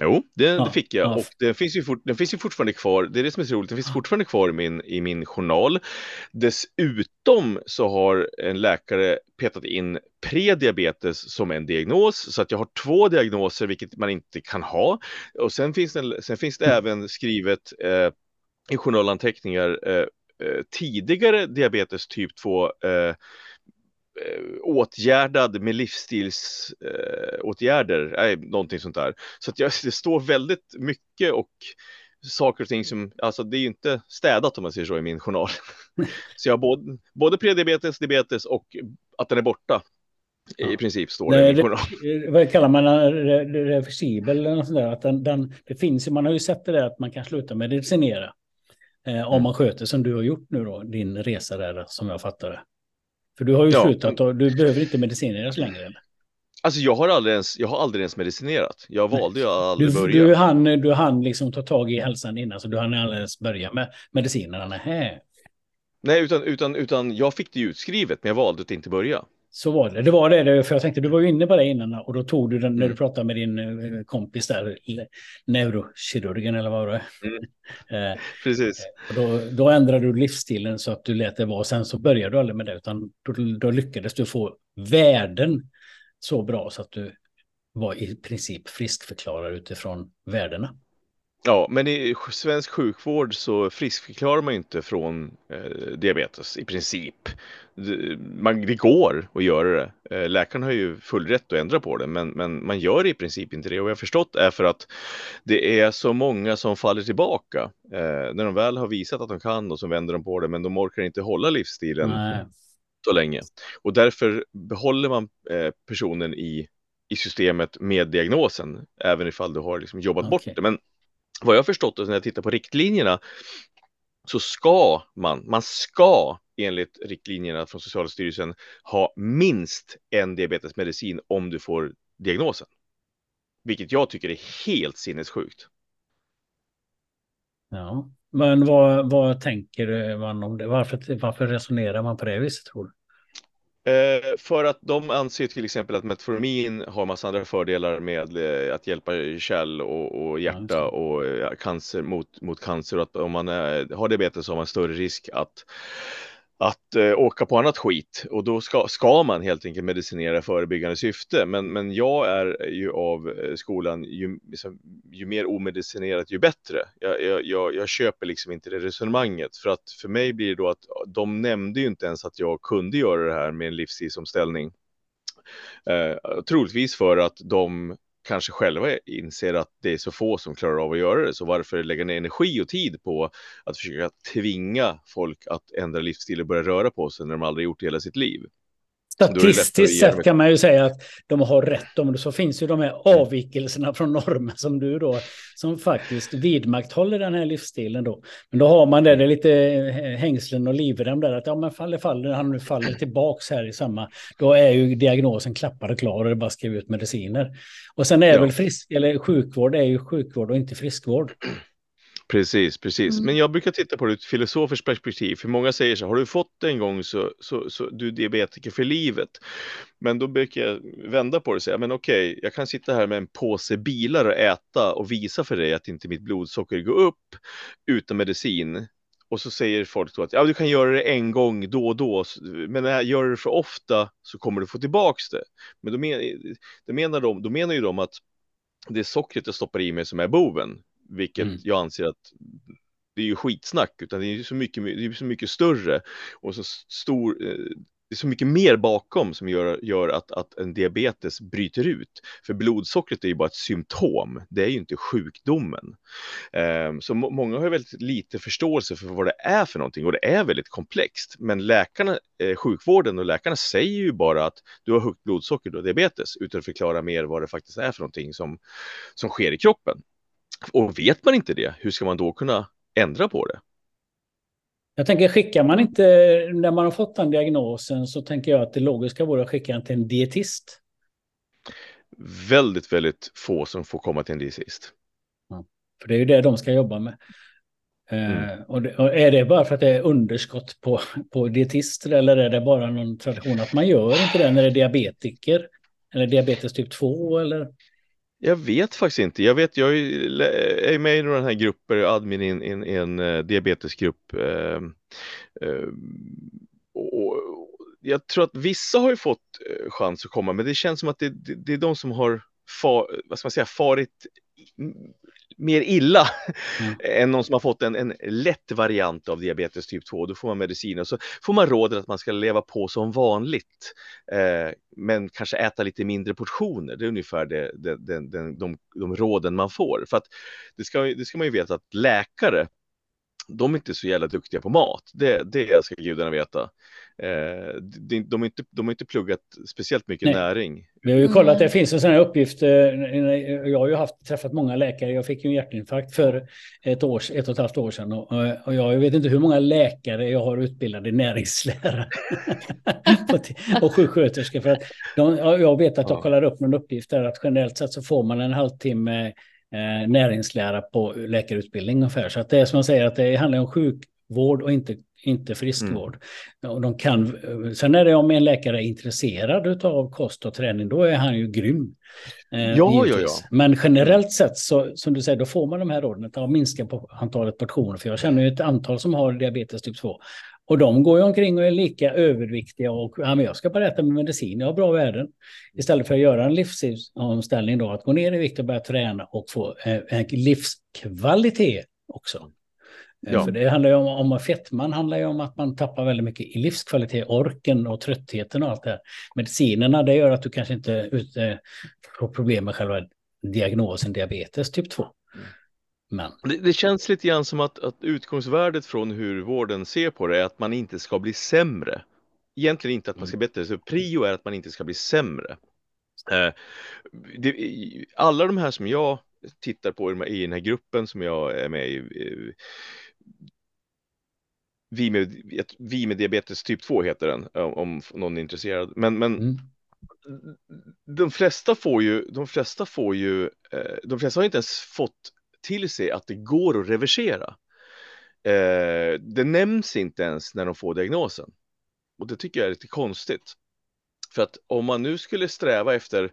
Jo, det, ja, det fick jag ja. och den finns, ju fort, den finns ju fortfarande kvar. Det är det som är så roligt. Den finns fortfarande kvar i min, i min journal. Dessutom så har en läkare petat in prediabetes som en diagnos så att jag har två diagnoser, vilket man inte kan ha. Och sen finns det, sen finns det mm. även skrivet eh, i journalanteckningar Eh, tidigare diabetes typ 2 eh, åtgärdad med livsstilsåtgärder, äh, någonting sånt där. Så att jag, *laughs* det står väldigt mycket och saker och ting som, alltså det är ju inte städat om man säger så i min journal. *laughs* så jag har både, både prediabetes, diabetes och att den är borta. I princip står det, i min journal. Vad kallar man det? Reversibel eller något sånt där. Att den, den, det finns man har ju sett det där att man kan sluta medicinera. Eh, om mm. man sköter som du har gjort nu då, din resa där som jag fattar det. För du har ju ja. slutat och du behöver inte medicineras längre. Eller? Alltså jag har aldrig ens, jag har aldrig ens medicinerat. Jag valde ju aldrig du, börja. Du hann, du hann liksom ta tag i hälsan innan så du hann aldrig ens börja med medicinerna. Nej, Nej utan, utan, utan jag fick det utskrivet men jag valde att inte börja. Så var det. Det var det, för jag tänkte du var ju inne på det innan och då tog du den när du mm. pratade med din eh, kompis där, neurokirurgen eller vad det. Mm. *laughs* Eh, Precis. Då, då ändrade du livsstilen så att du lät det vara. Sen så började du aldrig med det, utan då, då lyckades du få värden så bra så att du var i princip friskförklarad utifrån värdena. Ja, men i svensk sjukvård så friskförklarar man inte från eh, diabetes i princip. Det, man, det går att göra det. Eh, läkaren har ju full rätt att ändra på det, men, men man gör i princip inte det. Och jag har förstått är för att det är så många som faller tillbaka eh, när de väl har visat att de kan och så vänder de på det, men de orkar inte hålla livsstilen Nej. så länge. Och därför behåller man eh, personen i i systemet med diagnosen, även ifall du har liksom jobbat okay. bort det. Men vad jag förstått förstått när jag tittar på riktlinjerna så ska man, man ska enligt riktlinjerna från Socialstyrelsen ha minst en diabetesmedicin om du får diagnosen. Vilket jag tycker är helt sinnessjukt. Ja, men vad, vad tänker man om det? Varför, varför resonerar man på det viset tror du? Eh, för att de anser till exempel att Metformin har massa andra fördelar med eh, att hjälpa kärl och, och hjärta och ja, cancer mot, mot cancer och att om man är, har diabetes så har man större risk att att eh, åka på annat skit och då ska, ska man helt enkelt medicinera förebyggande syfte. Men, men jag är ju av eh, skolan, ju, liksom, ju mer omedicinerat ju bättre. Jag, jag, jag, jag, köper liksom inte det resonemanget för att för mig blir det då att de nämnde ju inte ens att jag kunde göra det här med en livsstilsomställning. Eh, troligtvis för att de kanske själva inser att det är så få som klarar av att göra det. Så varför lägga ner energi och tid på att försöka tvinga folk att ändra livsstil och börja röra på sig när de aldrig gjort det hela sitt liv? Statistiskt sett kan man ju säga att de har rätt om det. Så finns ju de här avvikelserna från normen som du då, som faktiskt vidmakthåller den här livsstilen då. Men då har man det, det är lite hängslen och livrem där, att ja men faller, faller, han nu faller tillbaks här i samma, då är ju diagnosen klappad och klar och det bara skriva ut mediciner. Och sen är ja. väl frisk, eller sjukvård är ju sjukvård och inte friskvård. Precis, precis. Mm. Men jag brukar titta på det ur ett filosofiskt perspektiv. För många säger så har du fått det en gång så, så, så du är diabetiker för livet. Men då brukar jag vända på det och säga, men okej, jag kan sitta här med en påse bilar och äta och visa för dig att inte mitt blodsocker går upp utan medicin. Och så säger folk då att ja, du kan göra det en gång då och då, men när jag gör det för ofta så kommer du få tillbaks det. Men då, men, då, menar, de, då menar ju de att det är sockret jag stoppar i mig som är boven vilket mm. jag anser att det är ju skitsnack, utan det är så mycket, det är så mycket större och så stor, eh, det är så mycket mer bakom som gör, gör att, att en diabetes bryter ut. För blodsockret är ju bara ett symptom, det är ju inte sjukdomen. Um, så må många har väldigt lite förståelse för vad det är för någonting och det är väldigt komplext. Men läkarna, eh, sjukvården och läkarna säger ju bara att du har högt blodsocker, du har diabetes, utan att förklara mer vad det faktiskt är för någonting som, som sker i kroppen. Och vet man inte det, hur ska man då kunna ändra på det? Jag tänker, skickar man inte, när man har fått den diagnosen så tänker jag att det logiska vore att skicka den till en dietist. Väldigt, väldigt få som får komma till en dietist. Ja, för det är ju det de ska jobba med. Eh, mm. och, det, och, är det bara för att det är underskott på, på dietister eller är det bara någon tradition att man gör inte det när det är diabetiker? Eller diabetes typ 2 eller? Jag vet faktiskt inte. Jag vet, jag är med i några här grupper, admin i en, en, en eh, diabetesgrupp. Ehm, ehm, och jag tror att vissa har ju fått eh, chans att komma, men det känns som att det, det, det är de som har far, vad ska man säga, farit mer illa mm. *laughs* än någon som har fått en, en lätt variant av diabetes typ 2. Då får man medicin och så får man rådet att man ska leva på som vanligt, eh, men kanske äta lite mindre portioner. Det är ungefär det, det, det, de, de, de råden man får. För att det ska, det ska man ju veta att läkare de är inte så jävla duktiga på mat. Det, det ska gudarna veta. Eh, de, de, har inte, de har inte pluggat speciellt mycket Nej. näring. Vi har ju kollat, det finns en sån här uppgift. Eh, jag har ju haft, träffat många läkare. Jag fick ju en hjärtinfarkt för ett, år, ett och ett halvt år sedan. Och, och jag vet inte hur många läkare jag har utbildade i näringslära. *laughs* och sjuksköterskor. För att de, jag vet att jag kollar upp någon uppgift där att generellt sett så får man en halvtimme eh, näringslära på läkarutbildning ungefär. Så att det är som jag säger att det handlar om sjukvård och inte inte friskvård. Mm. Och de kan, sen är det om en läkare är intresserad av kost och träning, då är han ju grym. Eh, ja, ja, ja. Men generellt sett, så, som du säger, då får man de här råden att minska på antalet portioner. För jag känner ju ett antal som har diabetes typ 2. Och de går ju omkring och är lika överviktiga och ja, men jag ska bara äta min medicin, jag har bra värden. Istället för att göra en livsstilsomställning då, att gå ner i vikt och börja träna och få eh, en livskvalitet också. Eh, ja. För det handlar ju om, om fetman handlar ju om att man tappar väldigt mycket i livskvalitet, orken och tröttheten och allt det här. Medicinerna, det gör att du kanske inte ute får problem med själva diagnosen diabetes typ 2. Men. Det, det, känns lite grann som att, att utgångsvärdet från hur vården ser på det är att man inte ska bli sämre. Egentligen inte att man ska bli bättre, så prio är att man inte ska bli sämre. Eh, det, alla de här som jag tittar på i den här gruppen som jag är med i, vi med, vi med diabetes typ 2 heter den, om någon är intresserad. Men, men mm. de flesta får ju, de flesta får ju, eh, de flesta har inte ens fått till sig att det går att reversera. Eh, det nämns inte ens när de får diagnosen. Och det tycker jag är lite konstigt. För att om man nu skulle sträva efter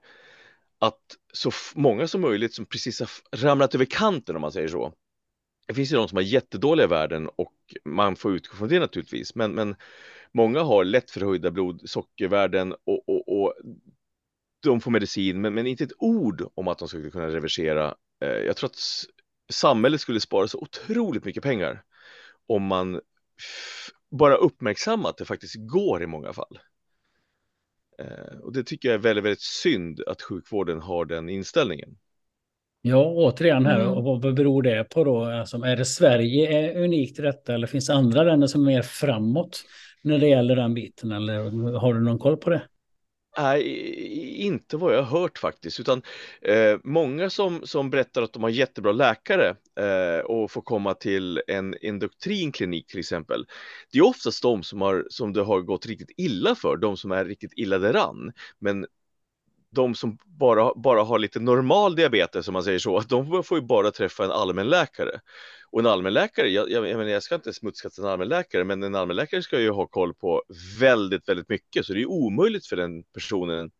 att så många som möjligt som precis har ramlat över kanten om man säger så, det finns ju de som har jättedåliga värden och man får utgå från det naturligtvis. Men, men många har lätt förhöjda blodsockervärden och, och, och de får medicin, men, men, inte ett ord om att de skulle kunna reversera. Eh, jag tror att samhället skulle spara så otroligt mycket pengar om man bara uppmärksammar att det faktiskt går i många fall. Eh, och det tycker jag är väldigt, väldigt synd att sjukvården har den inställningen. Ja, återigen här, mm. och vad beror det på då? Alltså, är det Sverige är unikt i detta eller finns det andra länder som är mer framåt när det gäller den biten? Eller har du någon koll på det? Nej, inte vad jag har hört faktiskt, utan eh, många som, som berättar att de har jättebra läkare eh, och får komma till en endoktrinklinik till exempel. Det är oftast de som, har, som det har gått riktigt illa för, de som är riktigt illa däran. Men de som bara, bara har lite normal diabetes, om man säger så, de får ju bara träffa en allmänläkare. Och en allmänläkare, jag, jag, jag, menar, jag ska inte smutskasta en allmänläkare, men en allmänläkare ska ju ha koll på väldigt, väldigt mycket, så det är omöjligt för den personen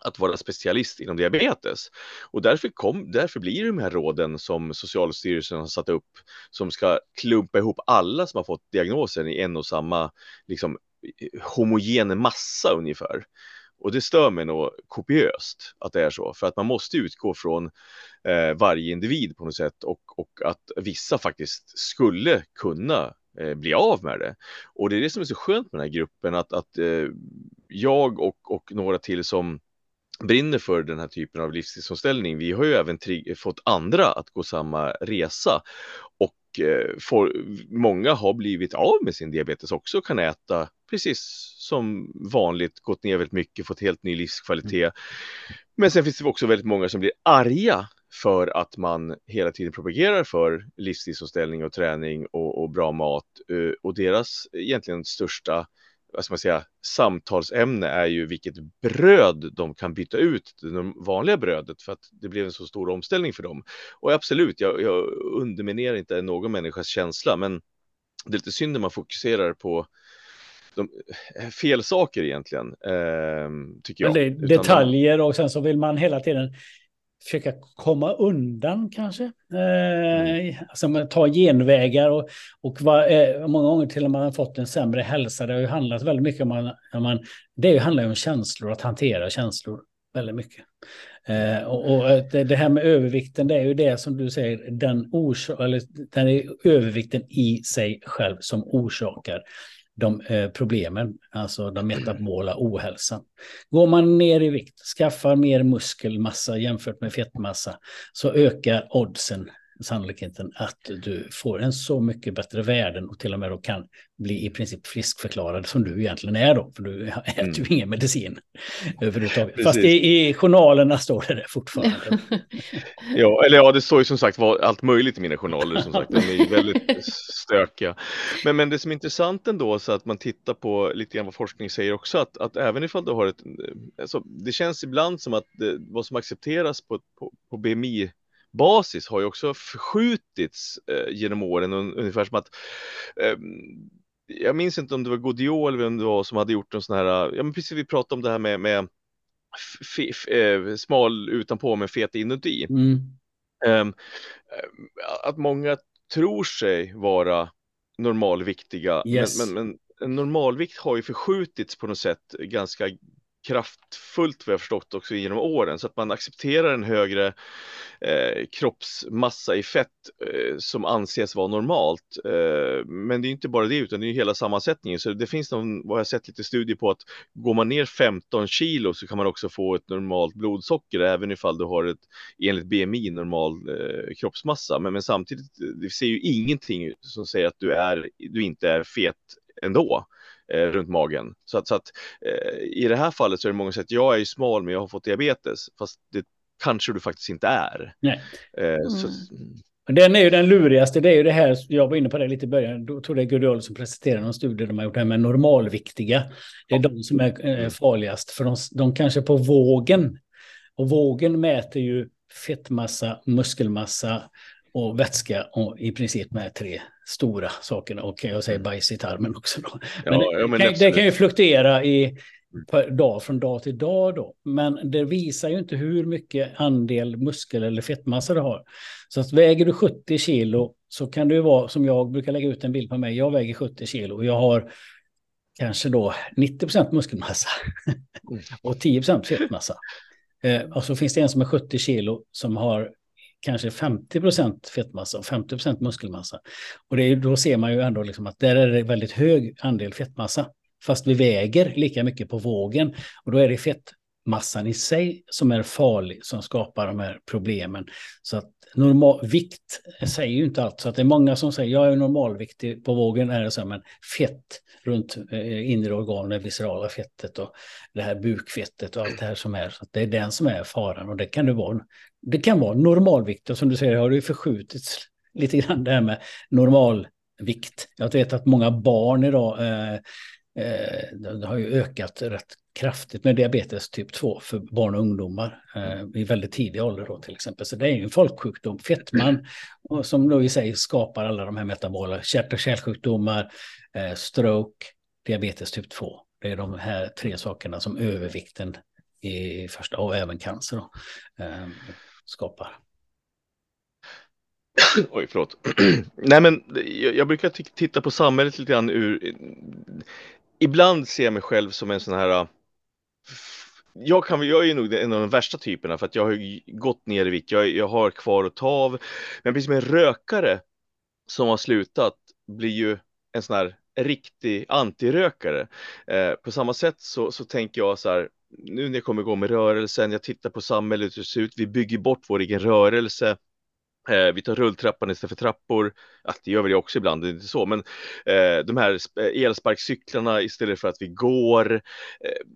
att vara specialist inom diabetes. Och därför, kom, därför blir det de här råden som Socialstyrelsen har satt upp som ska klumpa ihop alla som har fått diagnosen i en och samma liksom, homogen massa ungefär. Och det stör mig nog kopiöst att det är så, för att man måste utgå från eh, varje individ på något sätt och, och att vissa faktiskt skulle kunna eh, bli av med det. Och det är det som är så skönt med den här gruppen, att, att eh, jag och, och några till som brinner för den här typen av livsstilsomställning. Vi har ju även fått andra att gå samma resa och eh, for, många har blivit av med sin diabetes också och kan äta precis som vanligt, gått ner väldigt mycket, fått helt ny livskvalitet. Mm. Men sen finns det också väldigt många som blir arga för att man hela tiden propagerar för livsstilsomställning och träning och, och bra mat eh, och deras egentligen största vad ska man säga, samtalsämne är ju vilket bröd de kan byta ut det vanliga brödet för att det blev en så stor omställning för dem. Och absolut, jag, jag underminerar inte någon människas känsla, men det är lite synd när man fokuserar på de, eh, fel saker egentligen, eh, tycker jag. Det, detaljer och sen så vill man hela tiden försöka komma undan kanske. Eh, mm. alltså ta genvägar och, och var, eh, många gånger till och med fått en sämre hälsa. Det har ju handlat väldigt mycket om man, man det handlar ju om känslor, att hantera känslor väldigt mycket. Eh, och, och det här med övervikten, det är ju det som du säger, den, orsak, eller, den är övervikten i sig själv som orsakar de eh, problemen, alltså den metabola ohälsan. Går man ner i vikt, skaffar mer muskelmassa jämfört med fettmassa, så ökar oddsen sannolikheten att du får en så mycket bättre värden och till och med då kan bli i princip friskförklarad som du egentligen är då, för du *laughs* äter mm. ju ingen medicin *laughs* överhuvudtaget. Precis. Fast i, i journalerna står det, det fortfarande. *laughs* ja, eller ja, det står ju som sagt var allt möjligt i mina journaler som sagt, de är väldigt stökiga. Men, men det som är intressant ändå, så att man tittar på lite grann vad forskning säger också, att, att även ifall du har ett, alltså, det känns ibland som att det, vad som accepteras på, på, på BMI basis har ju också förskjutits eh, genom åren, ungefär som att eh, jag minns inte om det var Godiot eller vem det var som hade gjort en sån här, ja men precis vi pratade om det här med, med eh, smal utanpå men fet inuti. Mm. Um, att många tror sig vara normalviktiga, yes. men, men, men en normalvikt har ju förskjutits på något sätt ganska kraftfullt vad jag förstått också genom åren så att man accepterar en högre eh, kroppsmassa i fett eh, som anses vara normalt. Eh, men det är inte bara det utan det är hela sammansättningen så det finns någon, vad jag sett lite studier på att går man ner 15 kilo så kan man också få ett normalt blodsocker även ifall du har ett enligt BMI normal eh, kroppsmassa. Men, men samtidigt, det ser ju ingenting som säger att du, är, du inte är fet ändå eh, runt magen. Så att, så att eh, i det här fallet så är det många som säger att jag är smal men jag har fått diabetes. Fast det kanske du faktiskt inte är. Nej. Eh, mm. så, den är ju den lurigaste, det är ju det här, jag var inne på det lite i början, då tror det är Gudiol som presenterade någon studie de har gjort det här med normalviktiga. Det är ja. de som är eh, farligast, för de, de kanske på vågen, och vågen mäter ju fettmassa, muskelmassa och vätska och i princip med tre stora sakerna. Och jag säger bajs i tarmen också. Då. Men, ja, det, men kan, det, kan, ju fluktuera i per dag från dag till dag då. Men det visar ju inte hur mycket andel muskel eller fettmassa du har. Så att väger du 70 kilo så kan det ju vara som jag brukar lägga ut en bild på mig. Jag väger 70 kilo och jag har kanske då 90 procent muskelmassa mm. *laughs* och 10 procent fettmassa. Eh, och så finns det en som är 70 kilo som har kanske 50 procent fettmassa och 50 procent muskelmassa. Och det är, då ser man ju ändå liksom att där är det väldigt hög andel fettmassa. Fast vi väger lika mycket på vågen. Och då är det fettmassan i sig som är farlig, som skapar de här problemen. Så att normal vikt säger ju inte allt. Så att det är många som säger jag är normalviktig på vågen, är det så, men fett runt eh, inre organ, det viscerala fettet och det här bukfettet och allt det här som är. Så det är den som är faran och det kan det vara. Det kan vara normalvikt och som du säger har det förskjutits lite grann det här med normalvikt. Jag vet att många barn idag eh, eh, det har ju ökat rätt kraftigt med diabetes typ 2 för barn och ungdomar eh, i väldigt tidig ålder då till exempel. Så det är ju en folksjukdom, fettman, och som då i sig skapar alla de här metabola, hjärt och kärlsjukdomar, eh, stroke, diabetes typ 2. Det är de här tre sakerna som övervikten i första, och även cancer då, eh, skapar. *coughs* Oj, förlåt. *clears throat* Nej, men jag, jag brukar titta på samhället lite grann ur... Ibland ser jag mig själv som en sån här jag, kan, jag är nog en av de värsta typerna för att jag har gått ner i vikt. Jag, jag har kvar att ta av. Men precis som en rökare som har slutat blir ju en sån här riktig antirökare. Eh, på samma sätt så, så tänker jag så här, nu när jag kommer igång med rörelsen, jag tittar på samhället hur det ser ut, vi bygger bort vår egen rörelse. Eh, vi tar rulltrappan istället för trappor. Ja, det gör väl jag också ibland, det är inte så, men eh, de här elsparkcyklarna istället för att vi går. Eh,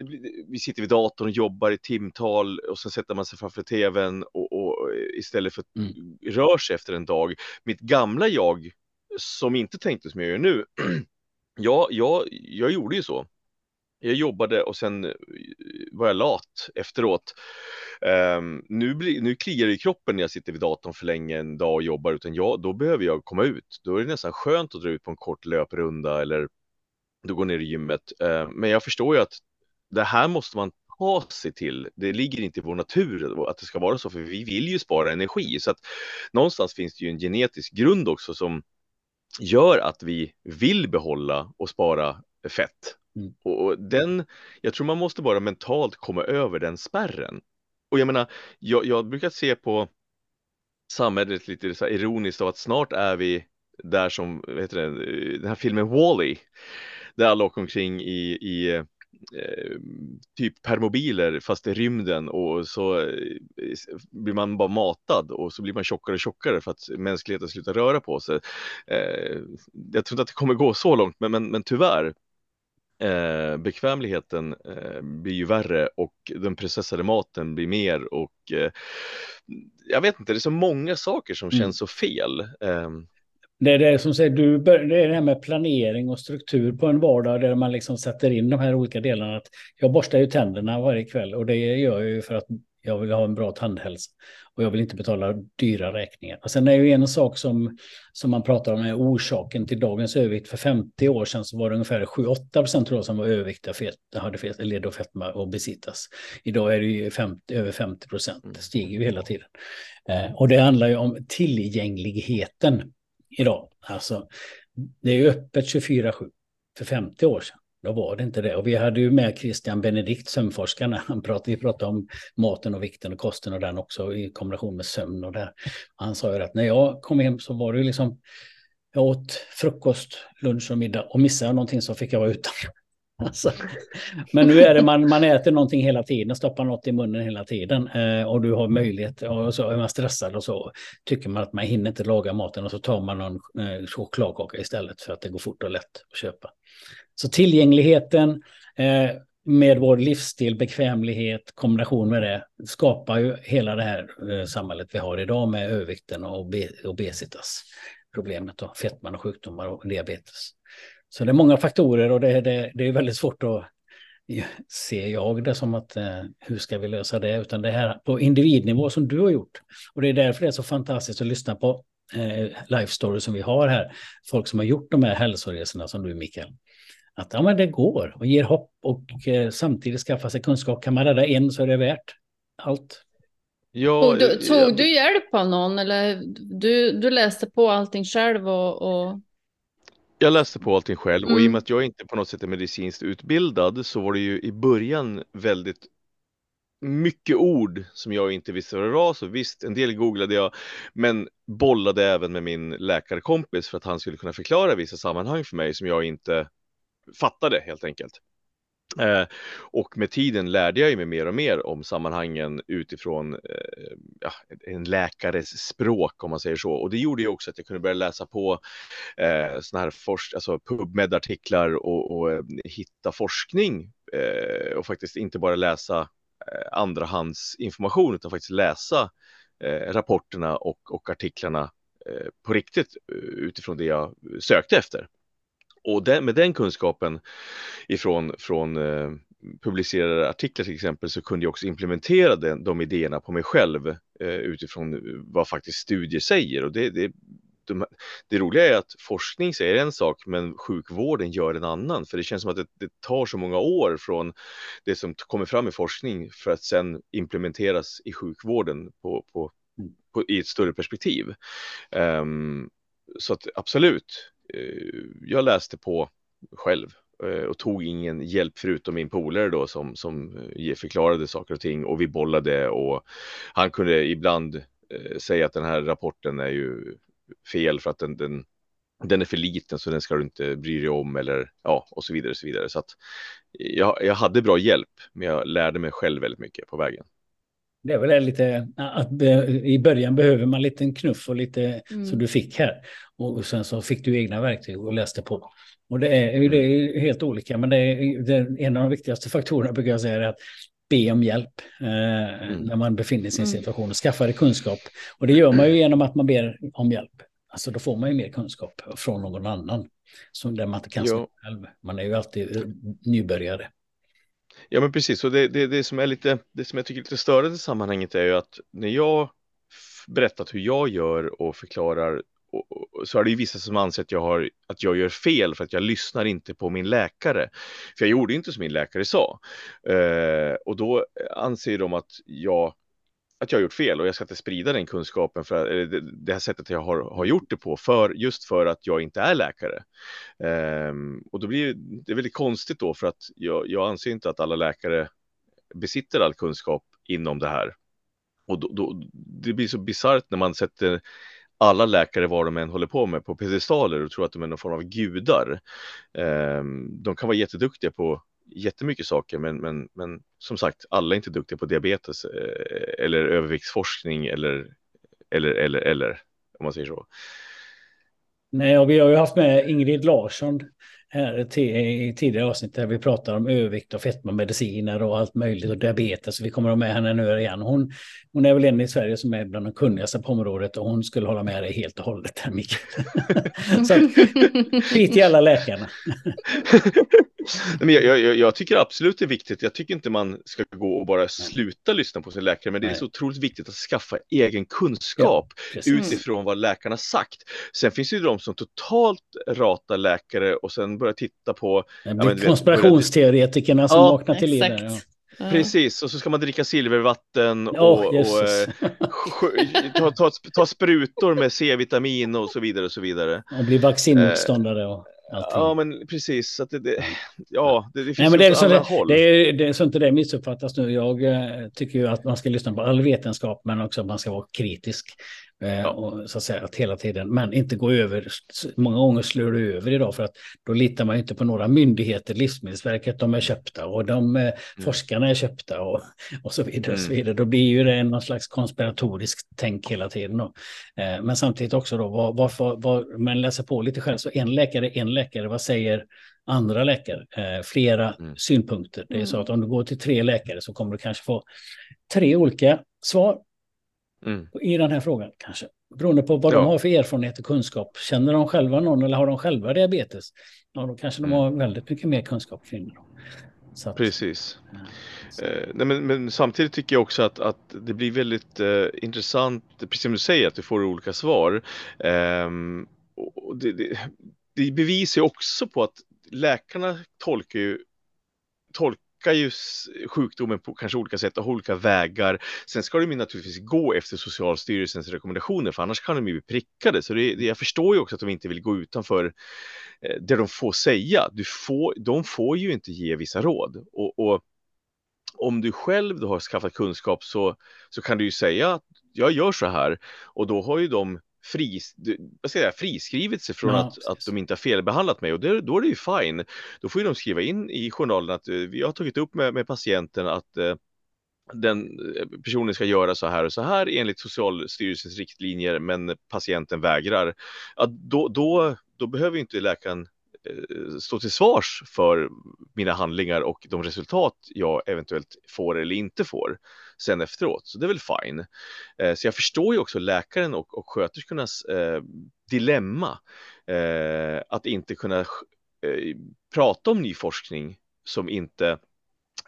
Eh, vi sitter vid datorn och jobbar i timtal och sen sätter man sig framför tvn och, och istället för att mm. rör sig efter en dag. Mitt gamla jag som inte tänkte som jag gör nu. *clears throat* ja, jag, jag gjorde ju så. Jag jobbade och sen var jag lat efteråt. Um, nu, blir, nu kliar det i kroppen när jag sitter vid datorn för länge en dag och jobbar, utan jag, då behöver jag komma ut. Då är det nästan skönt att dra ut på en kort löprunda eller då går ner i gymmet. Uh, men jag förstår ju att det här måste man ta sig till. Det ligger inte i vår natur att det ska vara så, för vi vill ju spara energi. Så att någonstans finns det ju en genetisk grund också som gör att vi vill behålla och spara fett. Mm. Och den, jag tror man måste bara mentalt komma över den spärren. Och jag menar, jag, jag brukar se på samhället lite så ironiskt av att snart är vi där som, vad heter det, den här filmen Wall-E, där alla åker omkring i, i typ permobiler fast i rymden och så eh, blir man bara matad och så blir man tjockare och tjockare för att mänskligheten slutar röra på sig. Eh, jag tror inte att det kommer gå så långt, men, men, men tyvärr Eh, bekvämligheten eh, blir ju värre och den processade maten blir mer och eh, jag vet inte, det är så många saker som mm. känns så fel. Det är det som säger, du, det är det här med planering och struktur på en vardag där man liksom sätter in de här olika delarna. Att jag borstar ju tänderna varje kväll och det gör jag ju för att jag vill ha en bra tandhälsa och jag vill inte betala dyra räkningar. Och sen är ju en sak som, som man pratar om är orsaken till dagens övervikt. För 50 år sedan så var det ungefär 7-8 procent tror jag som var överviktiga, fet, hade fet, led och fetma och besitas. Idag är det ju 50, över 50 procent, det stiger ju hela tiden. Eh, och det handlar ju om tillgängligheten idag. Alltså, det är ju öppet 24-7 för 50 år sedan. Då var det inte det. Och vi hade ju med Christian Benedikt, sömnforskaren. *laughs* Han pratade, vi pratade om maten och vikten och kosten och den också i kombination med sömn och det. Han sa ju att när jag kom hem så var det ju liksom, jag åt frukost, lunch och middag och missade jag någonting så fick jag vara utan. Alltså. Men nu är det man, man äter någonting hela tiden, stoppar något i munnen hela tiden eh, och du har möjlighet och så är man stressad och så tycker man att man hinner inte laga maten och så tar man någon eh, chokladkaka istället för att det går fort och lätt att köpa. Så tillgängligheten eh, med vår livsstil, bekvämlighet, kombination med det skapar ju hela det här eh, samhället vi har idag med övervikten och obesitas problemet och fetman och sjukdomar och diabetes. Så det är många faktorer och det, det, det är väldigt svårt att se jag det som att eh, hur ska vi lösa det, utan det här på individnivå som du har gjort. Och det är därför det är så fantastiskt att lyssna på eh, life stories som vi har här. Folk som har gjort de här hälsoresorna som du Mikael. Att ja, men det går och ger hopp och eh, samtidigt skaffa sig kunskap. Kan man rädda en så är det värt allt. Ja, tog du, tog ja. du hjälp av någon eller du, du läste på allting själv och, och jag läste på allting själv och i och mm. med att jag inte på något sätt är medicinskt utbildad så var det ju i början väldigt mycket ord som jag inte visste vad det var, så visst, en del googlade jag, men bollade även med min läkarkompis för att han skulle kunna förklara vissa sammanhang för mig som jag inte fattade helt enkelt. Eh, och med tiden lärde jag mig mer och mer om sammanhangen utifrån eh, ja, en läkares språk om man säger så. Och det gjorde ju också att jag kunde börja läsa på eh, såna här forsk alltså PubMed-artiklar och, och eh, hitta forskning eh, och faktiskt inte bara läsa eh, andrahandsinformation utan faktiskt läsa eh, rapporterna och, och artiklarna eh, på riktigt eh, utifrån det jag sökte efter. Och den, med den kunskapen ifrån från, eh, publicerade artiklar till exempel så kunde jag också implementera den, de idéerna på mig själv eh, utifrån vad faktiskt studier säger. Och det, det, de, det roliga är att forskning säger en sak men sjukvården gör en annan. För det känns som att det, det tar så många år från det som kommer fram i forskning för att sedan implementeras i sjukvården på, på, på i ett större perspektiv. Um, så att absolut, Eh, Eh, jag läste på själv eh, och tog ingen hjälp förutom min polare då som, som eh, förklarade saker och ting och vi bollade och han kunde ibland eh, säga att den här rapporten är ju fel för att den, den, den är för liten så den ska du inte bry dig om eller ja och så vidare och så vidare så att jag, jag hade bra hjälp men jag lärde mig själv väldigt mycket på vägen. Det är väl lite att i början behöver man lite en knuff och lite mm. som du fick här. Och sen så fick du egna verktyg och läste på. Och det är, det är helt olika, men det är, det är en av de viktigaste faktorerna brukar jag säga är att be om hjälp eh, mm. när man befinner sig i en mm. situation och skaffa dig kunskap. Och det gör man ju genom att man ber om hjälp. Alltså då får man ju mer kunskap från någon annan. Som där man inte kan själv. Man är ju alltid nybörjare. Ja men precis, och det, det, det, som är lite, det som jag tycker är lite störande i sammanhanget är ju att när jag berättat hur jag gör och förklarar och, och, så är det ju vissa som anser att jag, har, att jag gör fel för att jag lyssnar inte på min läkare. För jag gjorde inte som min läkare sa. Eh, och då anser de att jag att jag har gjort fel och jag ska inte sprida den kunskapen för det, det här sättet jag har, har gjort det på för just för att jag inte är läkare. Ehm, och då blir det väldigt konstigt då för att jag, jag anser inte att alla läkare besitter all kunskap inom det här. Och då, då, det blir så bisarrt när man sätter alla läkare, vad de än håller på med, på pedestaler och tror att de är någon form av gudar. Ehm, de kan vara jätteduktiga på jättemycket saker, men, men, men som sagt, alla är inte duktiga på diabetes eh, eller överviktsforskning eller, eller, eller, eller, om man säger så. Nej, och vi har ju haft med Ingrid Larsson här i tidigare avsnitt där vi pratar om övervikt och fetmamediciner och allt möjligt och diabetes. Vi kommer att ha med henne nu igen. Hon, hon är väl en i Sverige som är bland de kunnigaste på området och hon skulle hålla med dig helt och hållet här Mikael. *laughs* Så skit *laughs* i alla läkarna. *laughs* men jag, jag, jag, tycker absolut det är viktigt. Jag tycker inte man ska gå och bara sluta lyssna på sin läkare, men det är Nej. så otroligt viktigt att skaffa egen kunskap ja, utifrån vad läkarna sagt. Sen finns det ju de som totalt ratar läkare och sen börjar titta på... Ja, konspirationsteoretikerna som ja, vaknar till liv. Ja. Precis, och så ska man dricka silvervatten och, oh, och eh, ta, ta, ta, sprutor med C-vitamin och så vidare och så vidare. Och bli vaccinmotståndare. Och... Allting. Ja, men precis. Så det, det, *sighs* ja, det, det finns Nej, men det är så, det, håll. Det är, det är så inte det missuppfattas nu. Jag eh, tycker ju att man ska lyssna på all vetenskap, men också att man ska vara kritisk. Eh, ja. och, så att säga att hela tiden, men inte gå över. Många gånger slår du över idag för att då litar man inte på några myndigheter. Livsmedelsverket, de är köpta och de eh, mm. forskarna är köpta och, och så vidare. Mm. Och så mm. vidare. Då blir ju det någon slags konspiratoriskt tänk hela tiden. Då. Eh, men samtidigt också då, vad, vad, vad, man läser på lite själv, så en läkare, en läkare, vad säger andra läkare? Eh, flera mm. synpunkter. Det är så mm. att om du går till tre läkare så kommer du kanske få tre olika svar mm. i den här frågan kanske. Beroende på vad ja. de har för erfarenhet och kunskap. Känner de själva någon eller har de själva diabetes? Ja, då kanske de mm. har väldigt mycket mer kunskap kring det. Precis. Ja, eh, nej, men, men, samtidigt tycker jag också att, att det blir väldigt eh, intressant, precis som du säger, att du får olika svar. Eh, och det, det, det bevisar också på att läkarna tolkar ju tolkar tolkar ju sjukdomen på kanske olika sätt och olika vägar. Sen ska de ju naturligtvis gå efter Socialstyrelsens rekommendationer, för annars kan de ju bli prickade. Så det, det, jag förstår ju också att de inte vill gå utanför eh, det de får säga. Du får, de får ju inte ge vissa råd. Och, och om du själv då har skaffat kunskap så, så kan du ju säga att jag gör så här och då har ju de fri, vad säger jag, friskrivit sig från ja, att, att de inte har felbehandlat mig och det, då är det ju fine. Då får ju de skriva in i journalen att eh, vi har tagit upp med, med patienten att eh, den eh, personen ska göra så här och så här enligt Socialstyrelsens riktlinjer men patienten vägrar. Ja, då, då, då behöver inte läkaren Eh, stå till svars för mina handlingar och de resultat jag eventuellt får eller inte får sen efteråt. Så det är väl fine. Eh, så jag förstår ju också läkaren och, och sköterskornas eh, dilemma eh, att inte kunna eh, prata om ny forskning som inte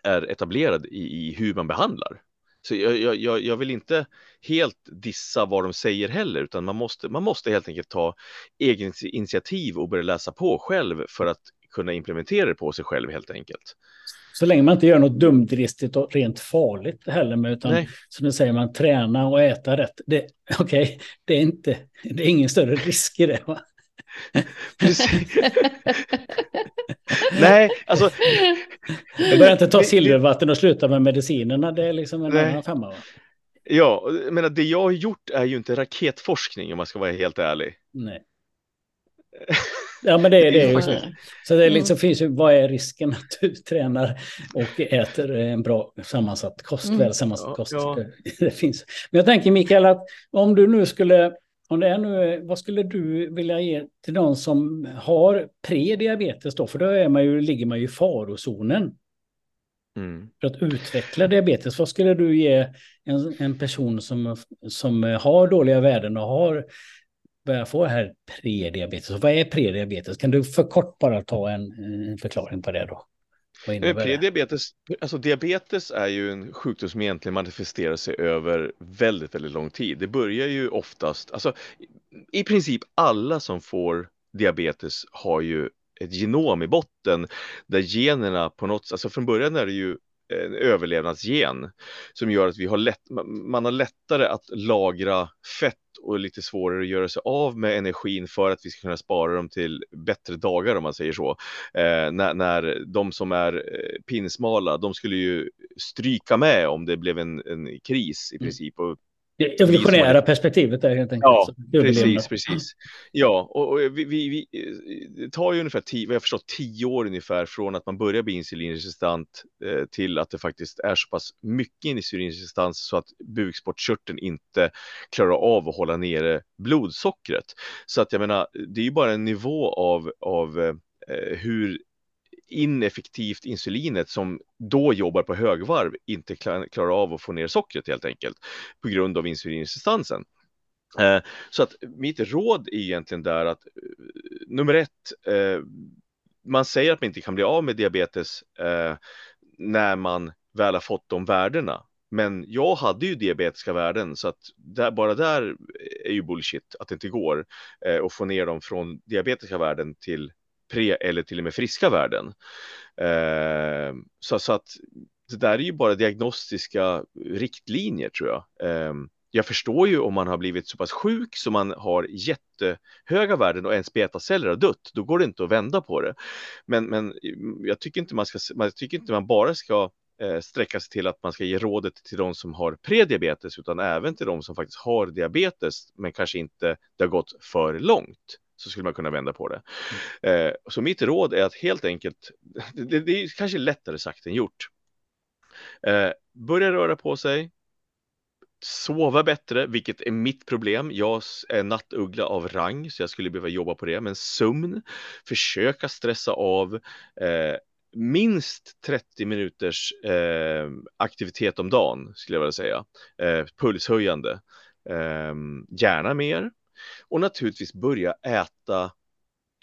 är etablerad i, i hur man behandlar. Så jag, jag, jag vill inte helt dissa vad de säger heller, utan man måste, man måste helt enkelt ta egen initiativ och börja läsa på själv för att kunna implementera det på sig själv helt enkelt. Så länge man inte gör något dumdristigt och rent farligt heller, med, utan Nej. som du säger, man tränar och äta rätt. *laughs* Okej, okay, det, är inte, det är ingen större risk i det. Va? *laughs* Precis. *laughs* Nej, alltså. Jag börjar inte ta silvervatten och sluta med medicinerna. Det är liksom en annan femma. Va? Ja, men det jag har gjort är ju inte raketforskning om man ska vara helt ärlig. Nej. Ja, men det, det är ju så. *laughs* Så det är liksom, finns ju, vad är risken att du tränar och äter en bra sammansatt kost, mm. väl sammansatt ja, kost? Ja. Det, det, finns. Men jag tänker Mikael att om du nu skulle om det är nu, vad skulle du vilja ge till de som har prediabetes då? För då är man ju, ligger man ju i farozonen. Mm. För att utveckla diabetes, vad skulle du ge en, en person som, som har dåliga värden och har börjar få här prediabetes? vad är prediabetes? Kan du för kort bara ta en, en förklaring på det då? Prediabetes, alltså diabetes är ju en sjukdom som egentligen manifesterar sig över väldigt, väldigt lång tid. Det börjar ju oftast, alltså i princip alla som får diabetes har ju ett genom i botten där generna på något, alltså från början är det ju en överlevnadsgen som gör att vi har lätt, man har lättare att lagra fett och lite svårare att göra sig av med energin för att vi ska kunna spara dem till bättre dagar om man säger så. Eh, när, när de som är eh, pinsmala, de skulle ju stryka med om det blev en, en kris i mm. princip. Och det evolutionära är... perspektivet där helt enkelt. Ja, precis, precis. Ja, och, och vi, vi, vi, det tar ju ungefär, tio, vad jag förstått, tio år ungefär från att man börjar bli insulinresistent eh, till att det faktiskt är så pass mycket insulinresistens så att bukspottkörteln inte klarar av att hålla nere blodsockret. Så att jag menar, det är ju bara en nivå av, av eh, hur ineffektivt insulinet som då jobbar på högvarv inte klarar av att få ner sockret helt enkelt på grund av insulinresistansen. Eh, så att mitt råd är egentligen där att eh, nummer ett, eh, man säger att man inte kan bli av med diabetes när man väl har fått de värdena. Men jag hade ju diabetiska värden så att där, bara där är ju bullshit att det inte går att få ner dem från diabetiska värden till pre eller till och med friska värden. Eh, så, så, att det där är ju bara diagnostiska riktlinjer tror jag. Eh, jag förstår ju om man har blivit så pass sjuk så man har jättehöga värden och ens betaceller har dött, då går det inte att vända på det. Men, men mm, jag tycker inte man ska, man tycker inte man bara ska eh, sträcka sig till att man ska ge rådet till de som har prediabetes utan även till de som faktiskt har diabetes men kanske inte det har gått för långt så skulle man kunna vända på det. Mm. Eh, så mitt råd är att helt enkelt, *laughs* det, det är kanske lättare sagt än gjort. Eh, börja röra på sig, sova bättre, vilket är mitt problem. Jag är nattuggla av rang, så jag skulle behöva jobba på det. Men sömn, försöka stressa av, eh, minst 30 minuters eh, aktivitet om dagen skulle jag vilja säga. Eh, pulshöjande. Eh, gärna mer. Och naturligtvis börja äta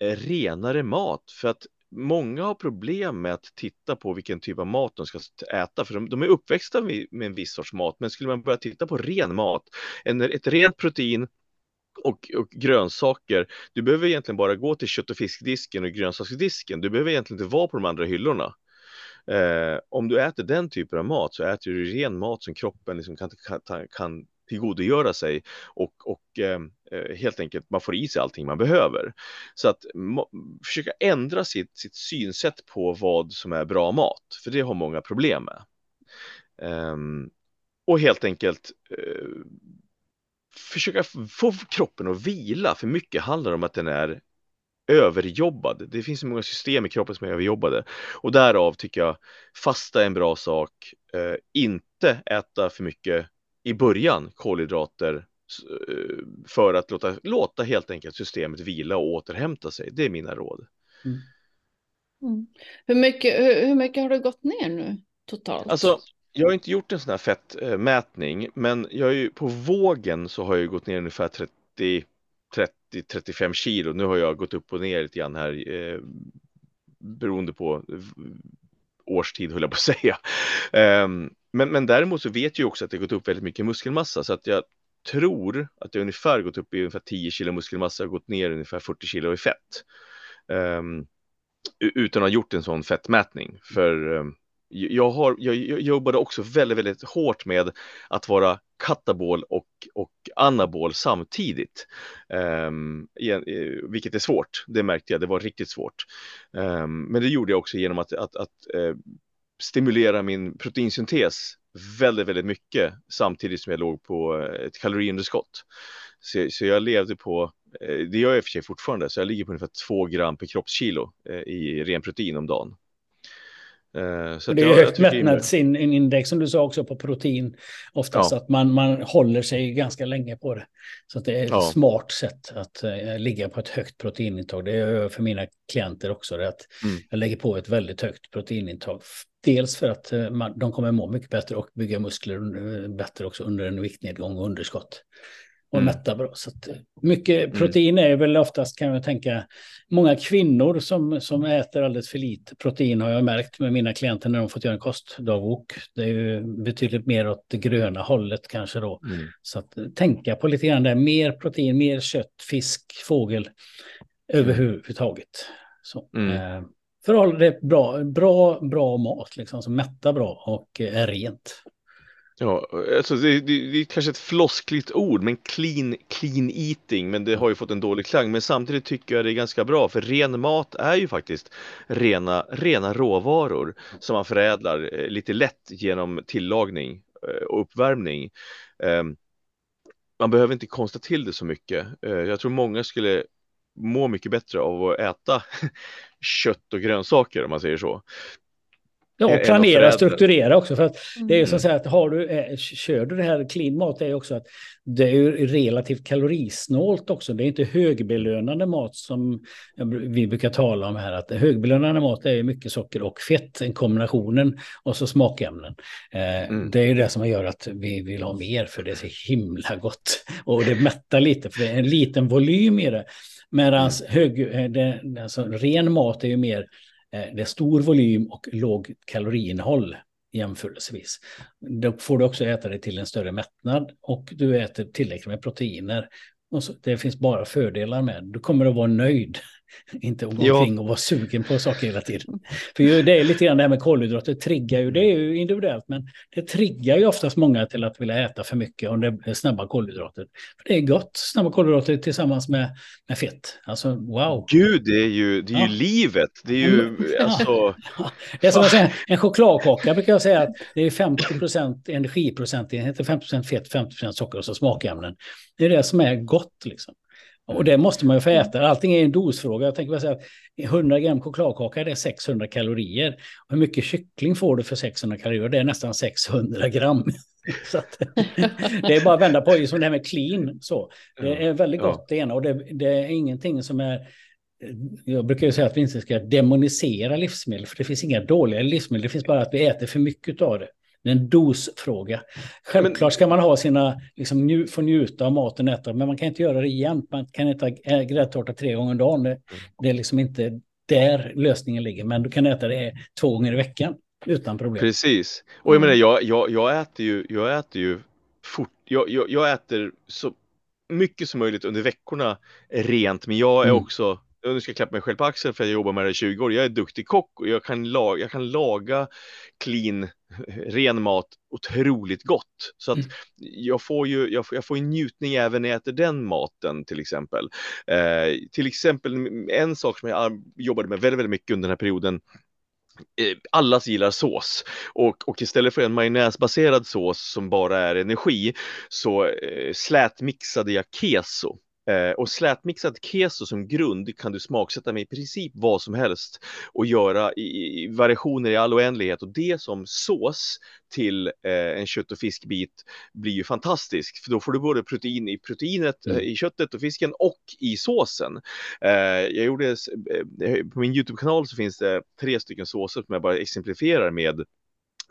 eh, renare mat för att många har problem med att titta på vilken typ av mat de ska äta, för de, de är uppväxta med, med, en viss sorts mat. Men skulle man börja titta på ren mat, en, ett rent protein och, och, grönsaker. Du behöver egentligen bara gå till kött och fiskdisken och grönsaksdisken. Du behöver egentligen inte vara på de andra hyllorna. Eh, om du äter den typen av mat så äter du ren mat som kroppen liksom kan, kan, kan tillgodogöra sig och, och ehm, eh, helt enkelt man får i sig allting man behöver. Så att försöka ändra sitt, sitt synsätt på vad som är bra mat, för det har många problem med. Um, och helt enkelt uh, försöka få kroppen att vila, för mycket handlar om att den är överjobbad. Det finns så många system i kroppen som är överjobbade och därav tycker jag fasta är en bra sak. Uh, inte äta för mycket i början kolhydrater eh, för att låta, låta helt enkelt systemet vila och återhämta sig. Det är mina råd. Mm. Mm. Hur, mycket, hur, hur, mycket har du gått ner nu totalt? Alltså, jag har inte gjort en sån här fettmätning, men jag är ju, på vågen så har jag gått ner ungefär 30 30-35 kilo. Nu har jag gått upp och ner lite grann här eh, beroende på årstid höll jag på att säga. Um, men, men däremot så vet jag också att det gått upp väldigt mycket muskelmassa så att jag tror att det ungefär gått upp i ungefär 10 kilo muskelmassa och gått ner ungefär 40 kilo i fett. Um, utan att ha gjort en sån fettmätning. För um, jag, har, jag, jag jobbade också väldigt, väldigt hårt med att vara katabol och, och anabol samtidigt. Um, igen, eh, vilket är svårt, det märkte jag, det var riktigt svårt. Um, men det gjorde jag också genom att, att, att uh, stimulera min proteinsyntes väldigt, väldigt mycket samtidigt som jag låg på eh, ett kaloriunderskott. Så, så jag levde på, eh, det gör jag i och för sig fortfarande, så jag ligger på ungefär 2 gram per kroppskilo eh, i ren protein om dagen. Så det är högt mättnadsindex som du sa också på protein. Oftast ja. att man, man håller sig ganska länge på det. Så det är ett ja. smart sätt att uh, ligga på ett högt proteinintag. Det gör jag för mina klienter också. Det att mm. Jag lägger på ett väldigt högt proteinintag Dels för att eh, man, de kommer må mycket bättre och bygga muskler eh, bättre också under en viktnedgång och underskott. Och mm. mätta bra. Så att, eh, mycket mm. protein är väl oftast kan jag tänka, många kvinnor som, som äter alldeles för lite protein har jag märkt med mina klienter när de fått göra en kostdagbok. Det är ju betydligt mer åt det gröna hållet kanske då. Mm. Så att tänka på lite grann där, mer protein, mer kött, fisk, fågel överhuvudtaget. Så, mm. för det är bra, bra, bra mat liksom, som mättar bra och är rent. Ja, alltså det, det, det är kanske ett floskligt ord, men clean, clean eating, men det har ju fått en dålig klang. Men samtidigt tycker jag det är ganska bra, för ren mat är ju faktiskt rena, rena råvaror som man förädlar eh, lite lätt genom tillagning eh, och uppvärmning. Ehm, man behöver inte konsta till det så mycket. Eh, jag tror många skulle må mycket bättre av att äta *laughs* kött och grönsaker om man säger så. Ja, och planera och strukturera också. För att det är ju så att säga att har du, eh, kör du det här clean mat, det är också att det är ju relativt kalorisnålt också. Det är inte högbelönande mat som vi brukar tala om här. Att högbelönande mat är mycket socker och fett, en kombinationen och så smakämnen. Eh, mm. Det är ju det som gör att vi vill ha mer för det är så himla gott. Och det mättar lite för det är en liten volym i det. Medan mm. hög, eh, det, alltså, ren mat är ju mer Eh, Eh, det är stor volym och låg kaloriinnehåll jämförelsevis. Då får du också äta det till en större mättnad och du äter tillräckligt med proteiner. Och så, det finns bara fördelar med Du kommer att vara nöjd inte att gå ja. omkring och vara sugen på saker hela tiden. För det är lite grann det här med kolhydrater, triggar ju, det är ju individuellt, men det triggar ju oftast många till att vilja äta för mycket om det är snabba kolhydrater. För det är gott, snabba kolhydrater tillsammans med, med fett. Alltså wow. Gud, det är ju, det är ja. ju livet. Det är ju ja. *laughs* alltså... Det är som att säga, en chokladkaka brukar jag säga att det är 50 procent energiprocentenheter, 50 procent fett, 50 procent socker och så smakämnen. Det är det som är gott liksom. Och det måste man ju få äta. Allting är en dosfråga. Jag tänker bara säga att 100 gram chokladkaka det är 600 kalorier. Och hur mycket kyckling får du för 600 kalorier? Det är nästan 600 gram. *laughs* Så att, *laughs* det är bara att vända på det, som det här med clean. Så. Det är väldigt gott det ena och det, det är ingenting som är jag brukar ju säga att vi inte ska demonisera livsmedel, för det finns inga dåliga livsmedel, det finns bara att vi äter för mycket av det. Det är en dosfråga. Självklart ska man ha sina, liksom, nju, få njuta av maten och äta, men man kan inte göra det jämt. Man kan inte äta gräddtårta tre gånger om dagen. Det, det är liksom inte där lösningen ligger, men du kan äta det två gånger i veckan utan problem. Precis. Och jag menar, jag, jag, jag äter ju, jag äter ju fort, jag, jag, jag äter så mycket som möjligt under veckorna rent, men jag är mm. också nu ska jag klappa mig själv på axeln för jag jobbar med det i 20 år. Jag är duktig kock och jag kan, laga, jag kan laga clean, *laughs* ren mat otroligt gott. Så att mm. jag får ju jag får, jag får en njutning även när jag äter den maten till exempel. Eh, till exempel en sak som jag jobbade med väldigt, väldigt mycket under den här perioden eh, allas gillar sås och, och istället för en majonnäsbaserad sås som bara är energi så eh, slätmixade jag keso Eh, och slätmixad keso som grund kan du smaksätta med i princip vad som helst och göra i, i variationer i all oändlighet och det som sås till eh, en kött och fiskbit blir ju fantastisk för då får du både protein i proteinet, mm. eh, i köttet och fisken och i såsen. Eh, jag gjorde, eh, på min YouTube-kanal så finns det tre stycken såser som jag bara exemplifierar med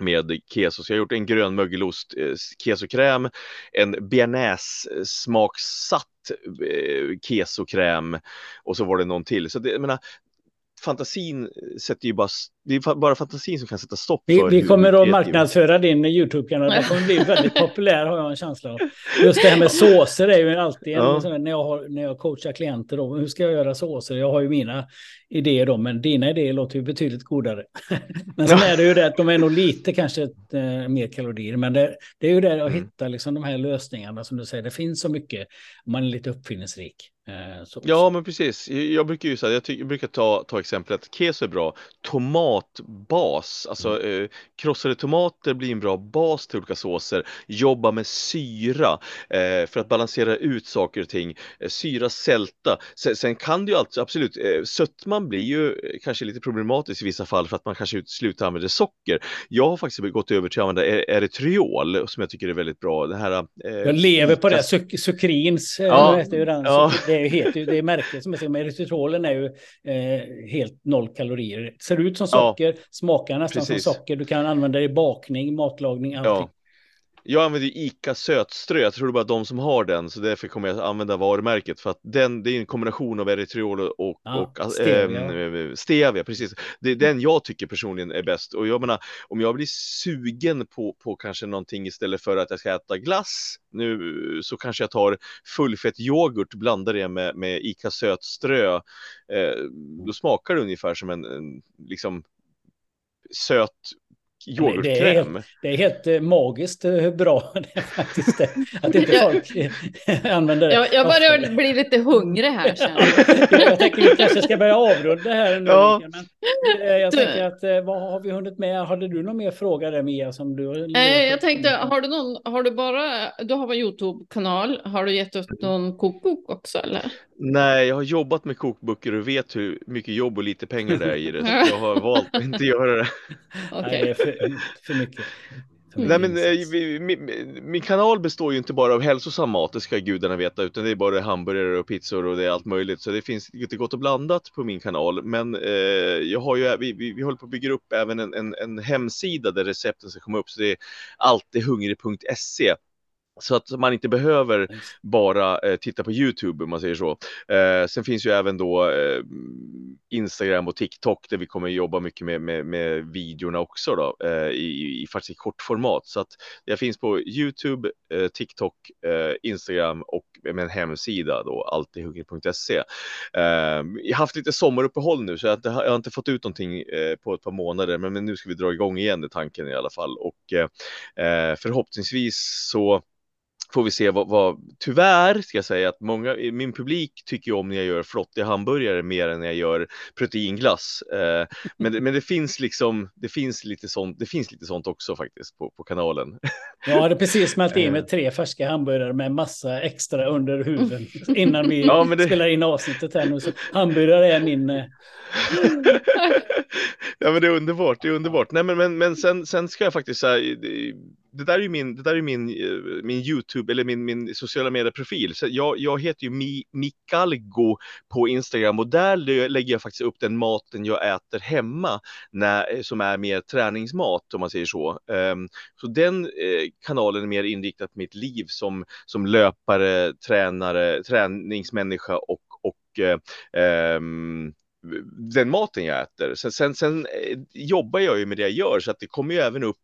med keso. Så jag har gjort en grön mögelost eh, kesokräm, en bearnaise smaksatt eh, kesokräm och så var det någon till. Så det, jag menar, fantasin sätter ju bara, det är bara fantasin som kan sätta stopp vi, Vi kommer att marknadsföra din YouTube-kanal, det kommer bli väldigt *laughs* populär har jag en känsla av. Just det här med såser är ju alltid en, ja. när, jag har, när jag coachar klienter, då, hur ska jag göra såser? Jag har ju mina idéer då, men dina idéer låter ju betydligt godare. *laughs* men sen är det ju det att de är nog lite kanske äh, mer kalorier, men det, det är ju det att mm. hitta liksom de här lösningarna som du säger, det finns så mycket, man är lite uppfinningsrik. Eh, så, ja, men precis. Jag brukar ju säga, jag, jag, brukar ta, ta exemplet, keso är bra, tomatbas, alltså mm. eh, krossade tomater blir en bra bas till olika såser, jobba med syra eh, för att balansera ut saker och ting, eh, syra, sälta. Sen, sen, kan det ju alltså, absolut, eh, sötman blir ju eh, kanske lite problematiskt i vissa fall för att man kanske slutar använda socker. Jag har faktiskt gått över till att använda e-, erytriol som jag tycker är väldigt bra. Det här, jag lever på det, sukrins, ja, det. Det är heter det är är men erytritrolen är ju eh, helt noll kalorier. Ser ut som socker, ja, smakar nästan precis. som socker. Du kan använda det i bakning, matlagning, allting. Ja. Jag använder ICA sötströ, jag tror det är bara de som har den, så därför kommer jag använda varumärket för att den, det är en kombination av erytriol och, Ja, och stevia. äh, stevia, precis. Det är den jag tycker personligen är bäst och jag menar, om jag blir sugen på, på kanske någonting istället för att jag ska äta glass nu så kanske jag tar fullfett yoghurt, blandar det med, med ICA sötströ. Eh, då smakar det ungefär som en, en liksom söt yoghurtkräm. Det är helt eh, magiskt eh, hur bra *laughs* det är faktiskt. Det. Att inte folk *laughs* använder det. Jag, jag börjar bli lite hungrig här känner *laughs* jag. tänker vi kanske ska börja avrunda här nu. Ja. Men, eh, jag tänker att vad har vi hunnit med? Hade du någon mer fråga där Mia som du? Jag tänkte, har du någon, har du bara, du har en YouTube-kanal, har du gett ut någon kokbok också eller? Nej, jag har jobbat med kokböcker och vet hur mycket jobb och lite pengar det är i det. Så jag har *laughs* valt att inte göra det. Okej. Nej, det är för, för mycket. Nej, men eh, insats. vi, min, min kanal består ju inte bara av hälsosam mat, det ska gudarna veta, utan det är bara hamburgare och pizzor och det är allt möjligt. Så det finns lite gott och blandat på min kanal. Men eh, jag har ju, vi, vi, vi håller på att bygga upp även en, en, en hemsida där recepten ska komma upp. Så det är alltidhungrig.se. Så att man inte behöver bara eh, titta på YouTube om man säger så. Eh, sen finns ju även då eh, Instagram och TikTok där vi kommer jobba mycket med, med, med videorna också då eh, i, i faktiskt i kortformat. Så att jag finns på YouTube, eh, TikTok, eh, Instagram och med en hemsida då alltidhungrig.se. Eh, jag har haft lite sommaruppehåll nu så jag jag har inte fått ut någonting på ett par månader men, men nu ska vi dra igång igen i tanken i alla fall och förhoppningsvis så får vi se vad, vad, tyvärr ska jag säga att många, min publik tycker om när jag gör flottiga hamburgare mer än när jag gör proteinglass. Eh, men, det, men det finns liksom, det finns lite sånt, det finns lite sånt också faktiskt på, på kanalen. *laughs* Jag hade precis smält in Eh. med tre färska hamburgare med massa extra under huven innan vi *laughs* Ja, det- spelar in avsnittet här nu. Så hamburgare är min... eh, *laughs* ja men det är underbart, det är underbart. Nej men, men, men sen, sen ska jag faktiskt säga, det, där är ju min, det där är min, eh, min YouTube eller min, min sociala medieprofil. Så jag, jag heter ju Mi, Mikalgo på Instagram och där lägger jag faktiskt upp den maten jag äter hemma när, eh, som är mer träningsmat om man säger så. Um, så den eh, kanalen är mer inriktad på mitt liv som, som löpare, tränare, träningsmänniska och, och eh, um, den maten jag äter. Sen, sen, sen eh, jobbar jag ju med det jag gör så att det kommer ju även upp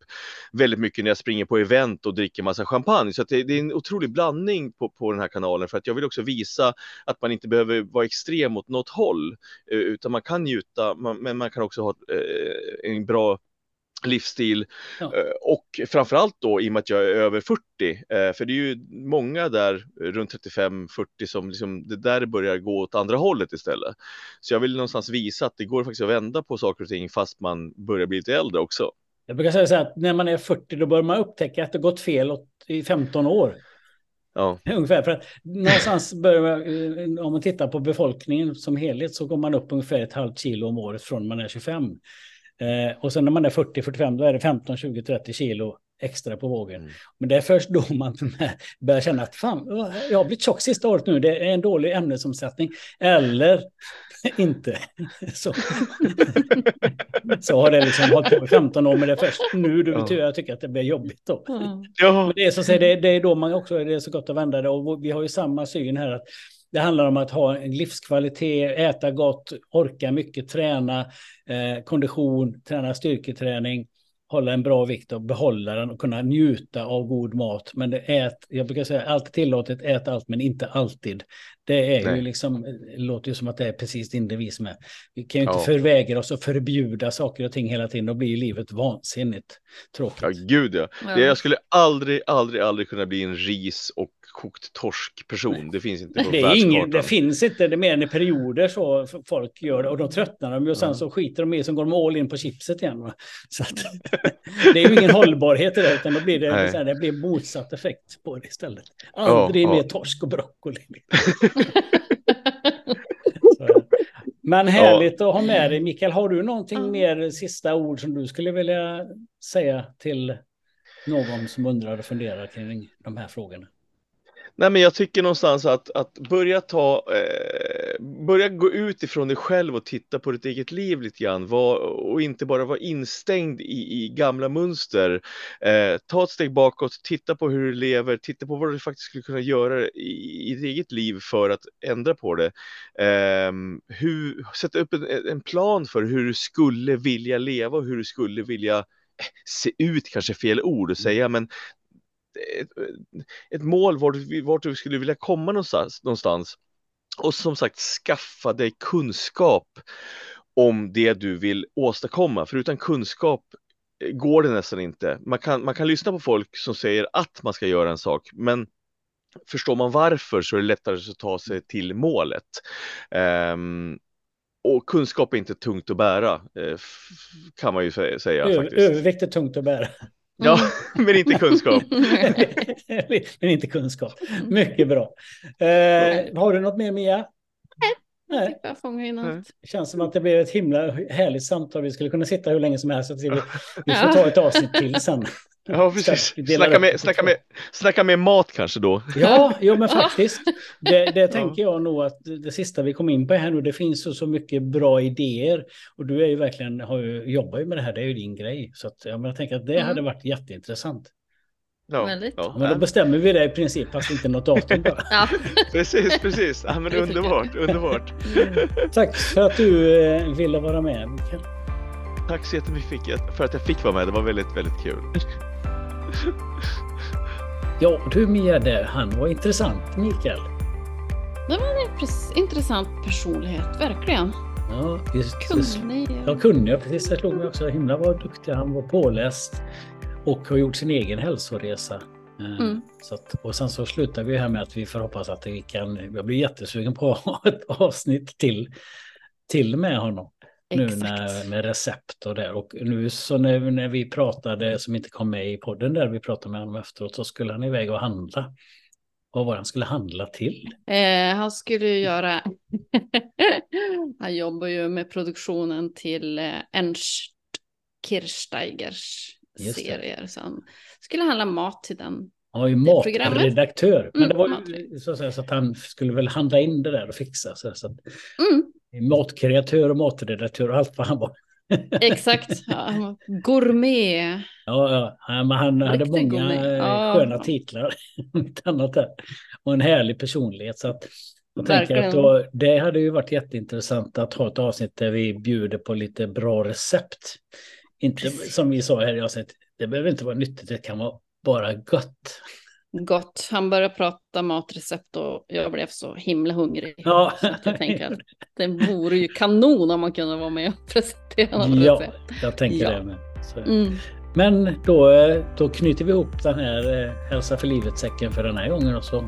väldigt mycket när jag springer på event och dricker massa champagne. Så att det, det är en otrolig blandning på, på den här kanalen för att jag vill också visa att man inte behöver vara extrem åt något håll eh, utan man kan njuta man, men man kan också ha eh, en bra livsstil Ja. Eh, och framförallt då i och med att jag är över 40 eh, för det är ju många där runt 35-40 som liksom det där börjar gå åt andra hållet istället. Så jag vill någonstans visa att det går faktiskt att vända på saker och ting fast man börjar bli lite äldre också. Jag brukar säga så här att när man är 40 då börjar man upptäcka att det gått fel i 15 år. Ja, *laughs* Ungefär. För att någonstans börjar man, eh, om man tittar på befolkningen som helhet så går man upp ungefär ett halvt kilo om året från man är 25. Eh, och sen när man är 40-45 då är det 15, 20, 30 kilo extra på vågen. Mm. Men det är först då man *laughs* börjar känna att fan, jag har blivit tjock sista året nu, det är en dålig ämnesomsättning. Eller *laughs* inte. *laughs* Så, så har det liksom hållit på i 15 år, men det är först nu du Ja. jag tycker att det blir jobbigt då. Ja. Men det är så att säga, det, det är då man också det är så gott att vända det och vi har ju samma syn här att det handlar om att ha en livskvalitet, äta gott, orka mycket, träna, eh, kondition, träna styrketräning, hålla en bra vikt och behålla den och kunna njuta av god mat. Men det ät, jag brukar säga allt är tillåtet, ät allt men inte alltid. Det är ju liksom, det låter ju som att det är precis din devis med. Vi kan ju inte Ja. förvägra oss att förbjuda saker och ting hela tiden, då blir livet vansinnigt tråkigt. ja, gud ja. Ja. Det, jag skulle aldrig, aldrig, aldrig kunna bli en ris och kokt torsk person. Det finns inte på Det, är ingen, det finns inte, det är mer än i perioder så folk gör det och då tröttnar de och sen Ja. så skiter de i så går de all in på chipset igen. Va? Så att, *laughs* det är ju ingen hållbarhet i det utan då blir det, Nej. så här, det blir motsatt effekt på det istället. Aldrig Ja, mer ja. torsk och broccoli. *laughs* Men härligt att ha med dig. Mikael, har du någonting Ja. mer sista ord som du skulle vilja säga till någon som undrar och funderar kring de här frågorna? Nej, men jag tycker någonstans att, att börja ta, eh, börja gå ut ifrån dig själv och titta på ditt eget liv lite grann var, och inte bara vara instängd i, i gamla mönster. Eh, ta ett steg bakåt, titta på hur du lever, titta på vad du faktiskt skulle kunna göra i, i ditt eget liv för att ändra på det. Eh, hur, sätta upp en, en plan för hur du skulle vilja leva och hur du skulle vilja eh, se ut, kanske fel ord att säga, men ett, ett mål vart du, vart du skulle vilja komma någonstans, någonstans. Och som sagt, skaffa dig kunskap om det du vill åstadkomma. För utan kunskap eh, går det nästan inte. Man kan, man kan lyssna på folk som säger att man ska göra en sak, men förstår man varför så är det lättare att ta sig till målet. Um, och kunskap är inte tungt att bära, eh, kan man ju säga. Ö övervikt är tungt att bära. Ja, mm. *laughs* men inte kunskap. *laughs* *laughs* men inte kunskap. Mycket bra. Eh, har du något mer Mia? Nej. Jag fångar in allt. Det känns som att det blev ett himla härligt samtal. Vi skulle kunna sitta hur länge som helst. Vi, vi får ta ett avsnitt till sen. Ja, precis. Snacka med, snacka, med, snacka med mat kanske då. Ja, *laughs* ja men faktiskt. Det, det tänker jag nog att det sista vi kom in på här nu, det finns så, så mycket bra idéer. Och du är ju verkligen, har ju, jobbar ju med det här, det är ju din grej. Så att, ja, men jag tänker att det mm. hade varit jätteintressant. Ja, ja. Men då bestämmer vi det i princip, fast inte något datum bara. ja. *laughs* Precis, precis. Ja, men underbart, underbart. Mm. Tack för att du eh, ville vara med, Mikael. Tack så jättemycket för att jag fick vara med. Det var väldigt, väldigt kul. *laughs* Ja du Mia, han var intressant Mikael. Det var en intressant personlighet, verkligen. Ja, just, kunnig. Ja, kunnig. Precis, det slog mig också. Himla vad duktig han var påläst och har gjort sin egen hälsoresa. Eh, mm. Så att, och sen så slutar vi här med att vi får hoppas att vi kan, jag blir jättesugen på att *laughs* ha ett avsnitt till, till med honom. Nu när, med recept och det. Och nu så när, när vi pratade, som inte kom med i podden där vi pratade med honom efteråt, så skulle han iväg och handla. Vad var han skulle handla till? Eh, han skulle ju göra, *laughs* han jobbar ju med produktionen till eh, Ernst Kirchsteigers serier. Så han skulle handla mat till den. Han var ju matredaktör. Men mm, det var ju så, att, säga, så att han skulle väl handla in det där och fixa. Så, så att, mm matkreatör och matredaktör och allt vad han var. *laughs* Exakt, ja, gourmet. Ja, ja, men han hade många gourmet. Eh, sköna titlar. *laughs* annat där. Och en härlig personlighet. Så att jag tänker att då, det hade ju varit jätteintressant att ha ett avsnitt där vi bjuder på lite bra recept. Inte som vi sa här i avsnittet, det behöver inte vara nyttigt, det kan vara bara gott gott. Han började prata matrecept och jag blev så himla hungrig. Ja. Så jag tänker att det vore ju kanon om man kunde vara med och presentera något Ja, recept. jag tänker ja. det med. Mm. Men då, då knyter vi ihop den här eh, Hälsa för livet-säcken för den här gången och så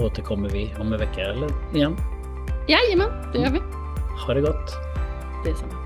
återkommer vi om en vecka eller igen. Jajamän, det gör vi. Ha det gott. Detsamma.